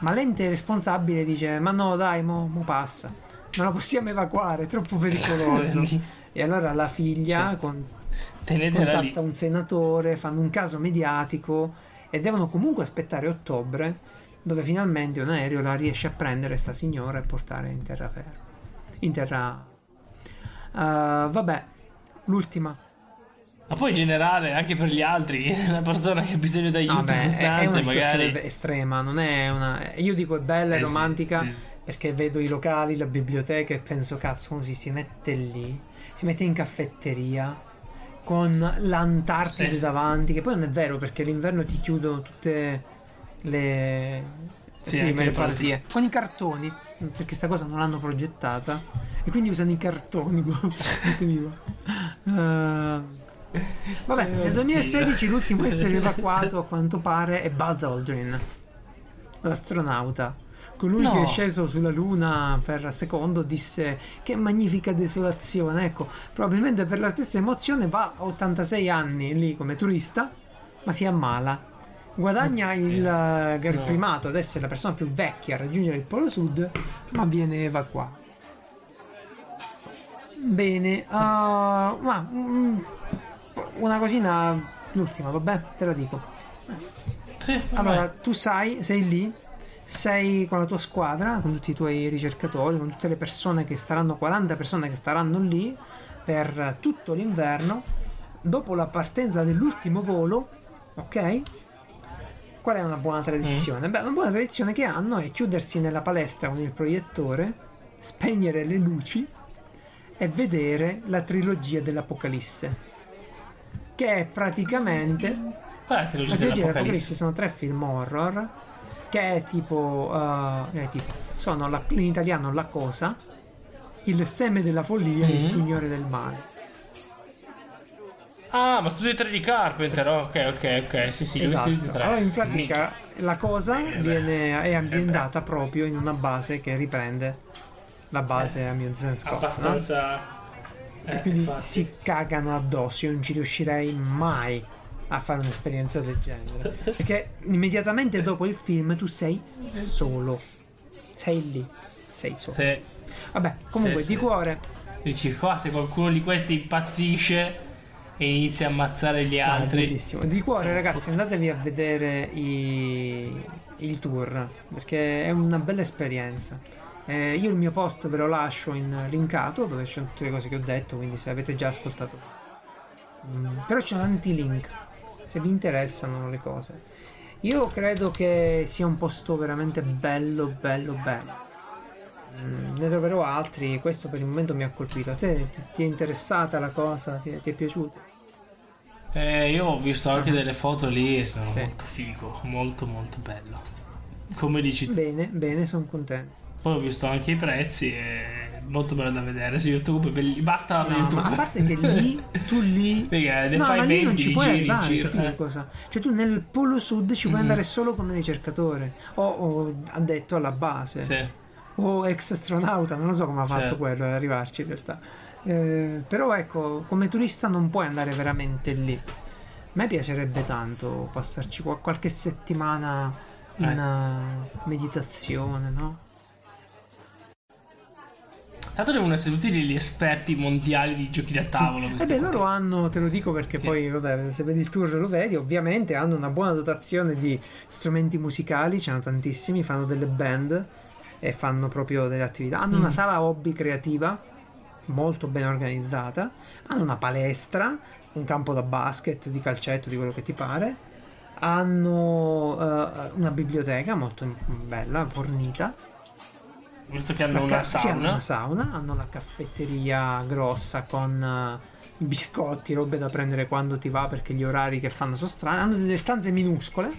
ma l'ente responsabile dice ma no dai, mo, mo passa, non la possiamo evacuare, è troppo pericoloso. <laughs> e allora la figlia Sì. con- Tenetela lì. contatta un senatore, fanno un caso mediatico e devono comunque aspettare ottobre dove finalmente un aereo la riesce a prendere sta signora e portare in terraferma. In terra... Uh, vabbè, l'ultima. Ma poi in generale, anche per gli altri, <laughs> una persona che ha bisogno di aiuto Vabbè, è, è costante, una situazione magari. estrema, non è una... Io dico è bella, è Eh romantica, sì. perché vedo i locali, la biblioteca e penso, cazzo, così si mette lì, si mette in caffetteria con l'Antartide sì. davanti, che poi non è vero perché l'inverno ti chiudono tutte le... Sì, le partite. Con i cartoni, perché sta cosa non l'hanno progettata. E quindi usano i cartoni. Eh, vabbè, Eh, nel oddio. 2016 l'ultimo a essere <laughs> evacuato a quanto pare è Buzz Aldrin, l'astronauta. Colui No. che è sceso sulla Luna per secondo disse che magnifica desolazione. Ecco, probabilmente per la stessa emozione va a 86 anni lì come turista, ma si ammala. Guadagna il, eh, il primato ad essere la persona più vecchia a raggiungere il Polo Sud, ma viene evacuato. Bene, ah, ma mm, una cosina, l'ultima, vabbè, te la dico. Sì, Allora, vabbè. tu sai, sei lì, sei con la tua squadra, con tutti i tuoi ricercatori, con tutte le persone che staranno, 40 persone che staranno lì per tutto l'inverno. Dopo la partenza dell'ultimo volo, ok? Qual è una buona tradizione? Beh, una buona tradizione che hanno è chiudersi nella palestra con il proiettore, spegnere le luci e vedere la trilogia dell'Apocalisse. Che è praticamente Qual è la trilogia la trilogia dell'Apocalisse dell'Apocalisse? sono tre film horror che è tipo, eh, è tipo sono la- in italiano La Cosa, Il seme della follia e Il Mhm. Signore del male. Ah, ma sono tutti e tre di Carpenter. Ok, ok, ok. Sì, sì, visti tutti e Esatto. tre. Allora in pratica La Cosa Eh viene, è ambientata proprio in una base che riprende la base Amusement Scott. no? Abbastanza. E Eh, quindi infatti. si cagano addosso. Io non ci riuscirei mai a fare un'esperienza del genere. Perché immediatamente dopo il film tu sei solo. Sei lì. Sei solo. Se Vabbè, comunque Sì, di cuore. dici qua, se qualcuno di questi impazzisce e inizia a ammazzare gli Ah, altri. bellissimo. Di cuore, ragazzi, andatevi a vedere i, il tour. Perché è una bella esperienza. Eh, io il mio post ve lo lascio in linkato dove sono tutte le cose che ho detto. Quindi se avete già ascoltato. Mm, però ci sono tanti link. Se vi interessano le cose. Io credo che sia un posto veramente bello, bello, bello. Mm, ne troverò altri, questo per il momento mi ha colpito. A te ti, ti è interessata la cosa? Ti, ti è piaciuto? Eh, io ho visto anche delle foto lì e sono Sì. molto figo, molto molto bello. Come dici tu. Bene, bene, sono contento. Poi ho visto anche i prezzi e molto bello da vedere su YouTube. belli- Basta No, YouTube. ma a parte che lì, <laughs> tu lì... Perché ne No, fai ma lì 20 non ci puoi giri arrivare, capi che eh. cosa? Cioè tu nel polo sud ci puoi Mhm. andare solo come ricercatore o, o addetto alla base Sì. o ex astronauta, non lo so come ha fatto Certo. quello ad arrivarci in realtà. Eh, però ecco, come turista non puoi andare veramente lì. A me piacerebbe tanto passarci qua- qualche settimana in Eh eh, meditazione, no? Tanto devono essere tutti degli esperti mondiali di giochi da tavolo. E questi Eh loro hanno, te lo dico perché Sì. poi, vabbè, se vedi il tour lo vedi, ovviamente hanno una buona dotazione di strumenti musicali, ce ne tantissimi, fanno delle band e fanno proprio delle attività. Hanno Mm. una sala hobby creativa molto ben organizzata, hanno una palestra, un campo da basket, di calcetto, di quello che ti pare. Hanno eh, una biblioteca molto bella, fornita. Visto che hanno La una ca- sì, hanno sauna. una sauna, hanno la caffetteria grossa con eh, biscotti, robe da prendere quando ti va perché gli orari che fanno sono strani. Hanno delle stanze minuscole,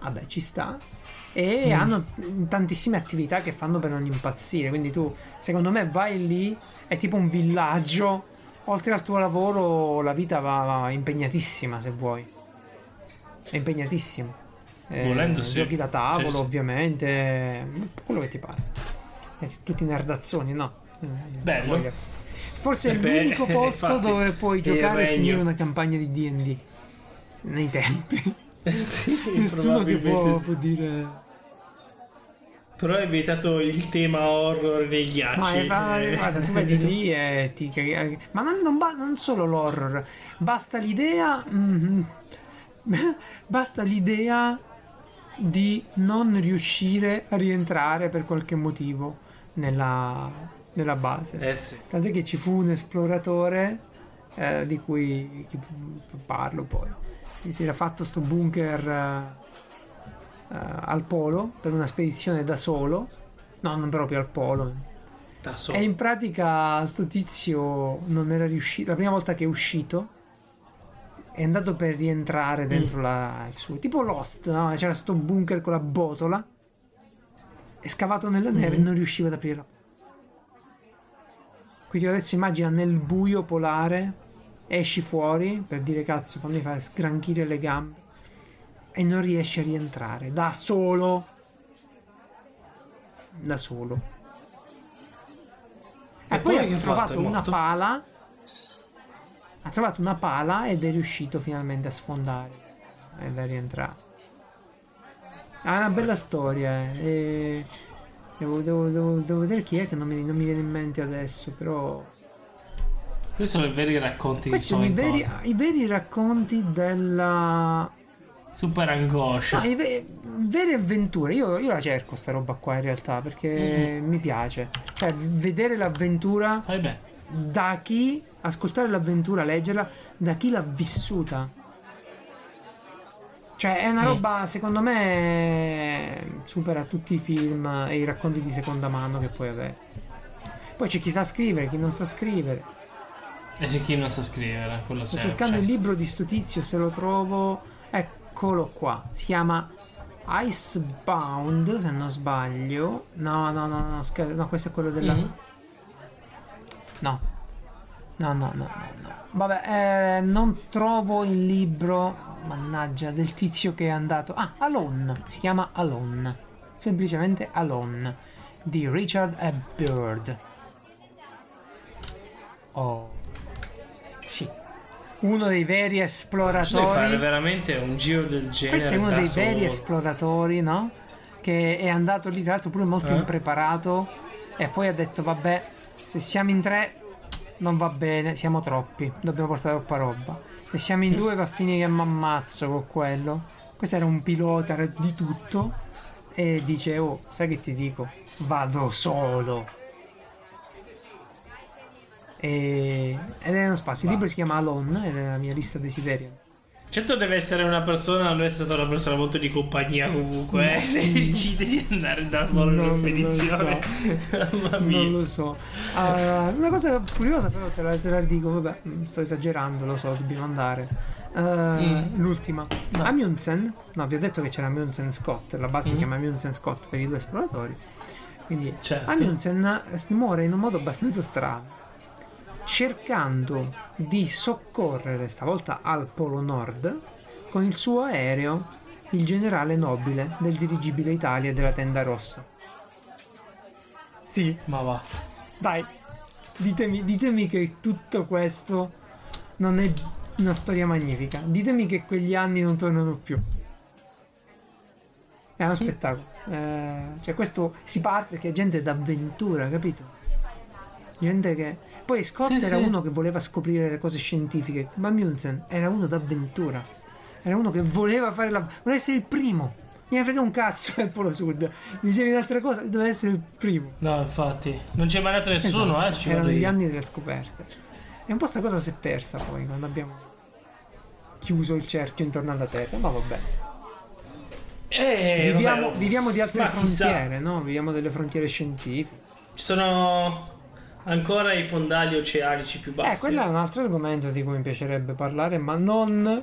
vabbè, ci sta. E Mm. hanno tantissime attività che fanno per non impazzire. Quindi tu, secondo me, vai lì, è tipo un villaggio. Oltre al tuo lavoro, la vita va, va impegnatissima se vuoi. È impegnatissima. Eh, Volendo, sì. Giochi da tavolo, Sì, sì. ovviamente, quello che ti pare. Eh, tutti nerdazzoni, no? Eh, Bello. Forse è Eh beh, l'unico <laughs> posto infatti, dove puoi giocare e finire una campagna di DD. Nei tempi. sì, <laughs> Nessuno che può, sì. può dire. Però hai vietato il tema horror dei Ma ghiacci. è va- eh. guarda, tu vedi lì e ti Ma non, non ba- non solo l'horror, basta l'idea. mhm. <laughs> basta l'idea di non riuscire a rientrare per qualche motivo nella, nella base. Eh sì. Tant'è che ci fu un esploratore eh, di cui parlo poi. che Si era fatto sto bunker eh, eh, al polo per una spedizione da solo. No, non proprio al polo. Da solo. E in pratica sto tizio non era riuscito. La prima volta che è uscito è andato per rientrare dentro la, il suo. Tipo Lost, no? C'era sto bunker con la botola. È scavato nella neve e non riusciva ad aprire la quindi adesso immagina nel buio polare, esci fuori per dire cazzo fammi fare sgranchire le gambe e non riesci a rientrare da solo. Da solo. E, E poi, poi ha trovato? È una pala. Ha trovato una pala ed è riuscito finalmente a sfondare ed a rientrare. Ha una bella storia. eh, e devo, devo- devo- devo vedere chi è che non mi, non mi viene in mente adesso, però. Questi sono i veri racconti di Questi sono i veri, i veri racconti della. Super angoscia. No, ve- vere avventure. Io, io la cerco sta roba qua in realtà perché Mm-hmm. mi piace. Cioè, vedere l'avventura da chi. Ascoltare l'avventura, leggerla da chi l'ha vissuta. Cioè, è una Mm. roba, secondo me, supera tutti i film e i racconti di seconda mano che puoi avere. Poi c'è chi sa scrivere, chi non sa scrivere. E c'è chi non sa scrivere. Quello Sto c'è, cercando c'è. il libro di sto tizio, se lo trovo. Eccolo qua. Si chiama Icebound, se non sbaglio. No, no, no, no, scher- no, questo è quello della. Mhm. No. No, no, no, no, no. Vabbè, eh, non trovo il libro. Mannaggia, del tizio che è andato. Ah, Alone. Si chiama Alone. Semplicemente Alone. Di Richard. Bird. Oh. Sì. Uno dei veri Devi fare esploratori. veramente un giro del genere. Questo è uno dei solo. veri esploratori, no? Che è andato lì, tra l'altro, pure molto Eh? impreparato. E poi ha detto: Vabbè, se siamo in tre non va bene, siamo troppi, dobbiamo portare troppa roba. Se siamo in due va a finire che mi ammazzo con quello. Questo era un pilota di tutto. E dice: Oh, sai che ti dico? Vado solo. E... Ed è uno spazio. Il libro si chiama Alone ed è la mia lista desideri. Certo deve essere una persona, non è stata una persona molto di compagnia comunque, eh, se decide di andare da solo in No, non lo un'espedizione. <laughs> Mamma mia. Non lo so. Ah, una cosa curiosa, però te la, te la dico, vabbè, mm, sto esagerando, lo so, dobbiamo andare. Eh, Mm. L'ultima. No. Amundsen, no, vi ho detto che c'era Amundsen Scott, la base si Mm. chiama Amundsen Scott per i due esploratori. Quindi Certo. Amundsen eh, muore in un modo abbastanza strano, cercando di soccorrere, stavolta al Polo Nord, con il suo aereo il generale nobile del dirigibile Italia della tenda rossa. Sì, Ma va. dai, ditemi, ditemi che tutto questo non è una storia magnifica. Ditemi che quegli anni non tornano più. È uno spettacolo. Eh, cioè, questo si parte perché è gente d'avventura, capito? Gente che. Poi Scott Sì, era sì. uno che voleva scoprire le cose scientifiche, ma Amundsen era uno d'avventura. Era uno che voleva fare la. voleva essere il primo. Mi ne frega un cazzo del Polo Sud. Dicevi un'altra cosa, doveva essere il primo. No, infatti. Non ci mai andato nessuno, Esatto, eh. Ci erano gli anni delle scoperte. E un po' sta cosa si è persa poi quando abbiamo chiuso il cerchio intorno alla Terra. Ma vabbè. Eh, viviamo, vabbè. viviamo di altre Ma chissà. frontiere, no? Viviamo delle frontiere scientifiche. Ci sono ancora i fondali oceanici più bassi. Eh, quello è un altro argomento di cui mi piacerebbe parlare, ma non.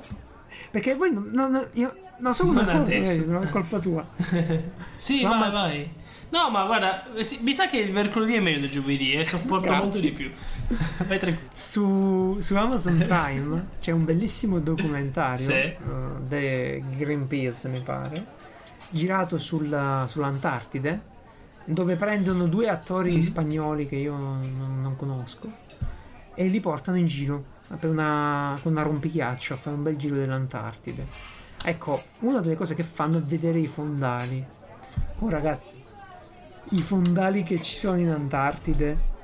Perché voi non. non- io non so una Non adesso. non è colpa tua. <laughs> Sì, vai, ammazz- vai. No, ma guarda, mi sa che il mercoledì è meglio del giovedì, eh, sopporto molto di più. <laughs> Vai tranquillo. Su, su Amazon Prime c'è un bellissimo documentario Sì. eh, de Greenpeace, mi pare, girato sulla- sull'Antartide, dove prendono due attori Mm. spagnoli che io non, non conosco e li portano in giro per una, con una rompighiaccio a fare un bel giro dell'Antartide. Ecco, una delle cose che fanno è vedere i fondali. Oh ragazzi, i fondali che ci sono in Antartide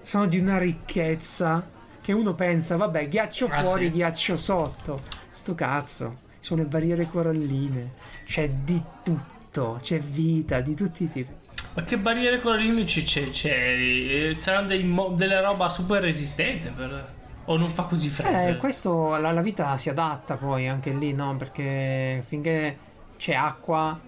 sono di una ricchezza che uno pensa, vabbè, ghiaccio Ah, fuori, sì. ghiaccio sotto. Sto cazzo, ci sono le barriere coralline, c'è di tutto, c'è vita di tutti i tipi. Ma che barriere coralline c'è? c'è, c'è eh, saranno mo- delle roba super resistente per... O non fa così freddo? Eh, questo la, vita si adatta poi anche lì, no? Perché finché c'è acqua,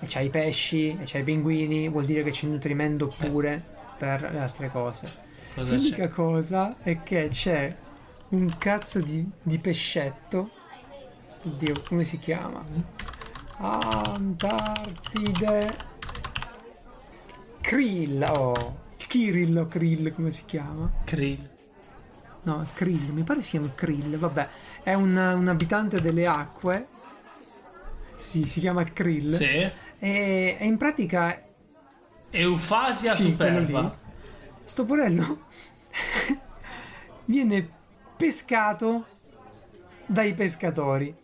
e c'hai i pesci, e c'hai i pinguini, vuol dire che c'è nutrimento pure per le altre cose. Cosa L'unica c'è? cosa è che c'è un cazzo di, di pescetto. Oddio, come si chiama? Antartide. Krill, oh. Kirill o Krill, come si chiama? Krill. No, Krill, mi pare si chiami Krill, vabbè. È un, un abitante delle acque. Sì, si chiama Krill. Sì. E, e in pratica Eufasia Sì, superba. lì. sto porello <laughs> viene pescato dai pescatori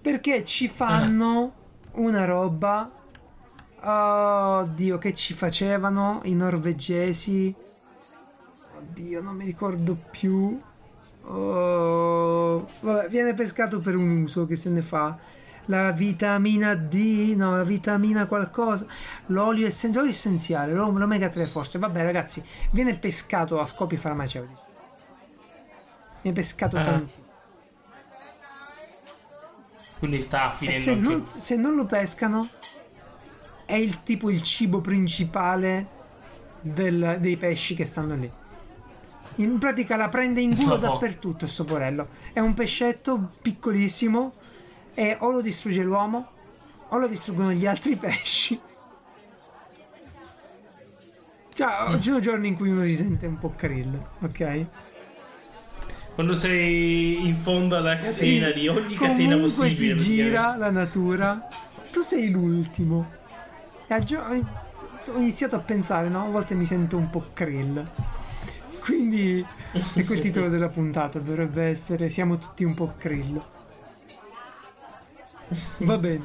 perché ci fanno una roba oddio che ci facevano i norvegesi oddio non mi ricordo più Oh, vabbè, viene pescato per un uso che se ne fa la vitamina D, no, la vitamina qualcosa, l'olio essenziale, l'olio essenziale, l'o- l'omega 3 forse. Vabbè, ragazzi, viene pescato a scopi farmaceutici. Viene pescato Ah. tanto. Quindi sta E finendo se non, se non lo pescano, è il tipo il cibo principale del- dei pesci che stanno lì. In pratica la prende in culo <laughs> dappertutto sto porello. È un pescetto piccolissimo e o lo distrugge l'uomo o lo distruggono gli altri <laughs> pesci. Cioè, ci sono giorni in cui uno si sente un po' krill, ok? Quando sei in fondo alla catena di ogni catena Comunque possibile. si gira la natura. Tu sei l'ultimo. E gio- ho iniziato a pensare, no? A volte mi sento un po' krill. Quindi ecco il titolo della puntata, dovrebbe essere Siamo tutti un po' krill. Va bene.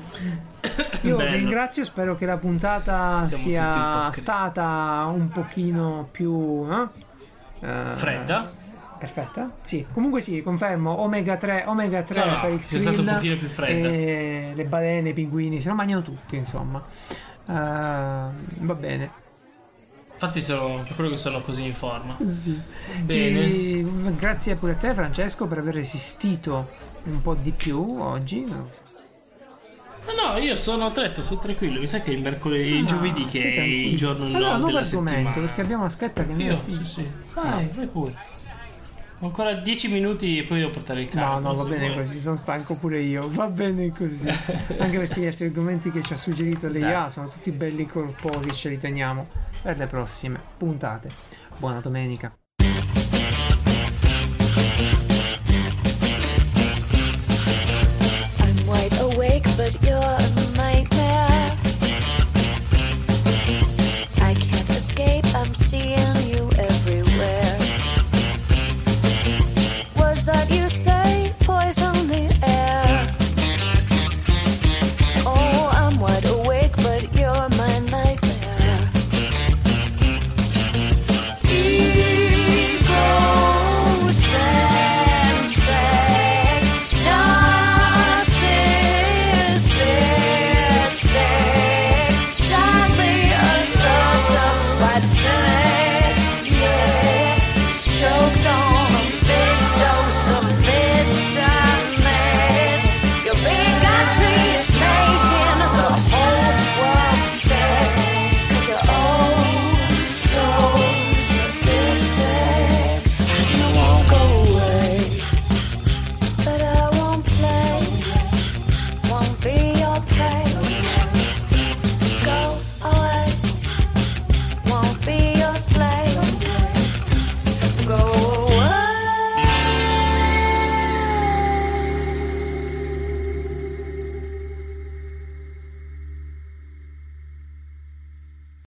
Io vi ringrazio, spero che la puntata Siamo un sia krill. stata un pochino più... no? Eh, Fredda? Perfetta? Sì, comunque sì, confermo, omega 3, omega 3 No, no, per il sia stato un pochino più fredda. e le balene, i pinguini, se lo mangiano tutti, insomma. Eh, va bene. Infatti sono per quello che sono così in forma. Sì. Bene. E grazie pure a te Francesco per aver resistito un po' di più oggi. No, no, io sono tretto, sono tranquillo. Mi sa che il mercoledì, il Ah, giovedì che è il giorno Allora, no nuovo della argomento, settimana. perché abbiamo aspetta che noi Io, sì, sì. Vai, vai pure. Ho ancora 10 minuti e poi devo portare il cane. No, no, va bene così, sono stanco pure io. Va bene così. <laughs> Anche perché gli altri argomenti che ci ha suggerito l'EIA sono tutti belli corposi, ce li teniamo per le prossime puntate. Buona domenica.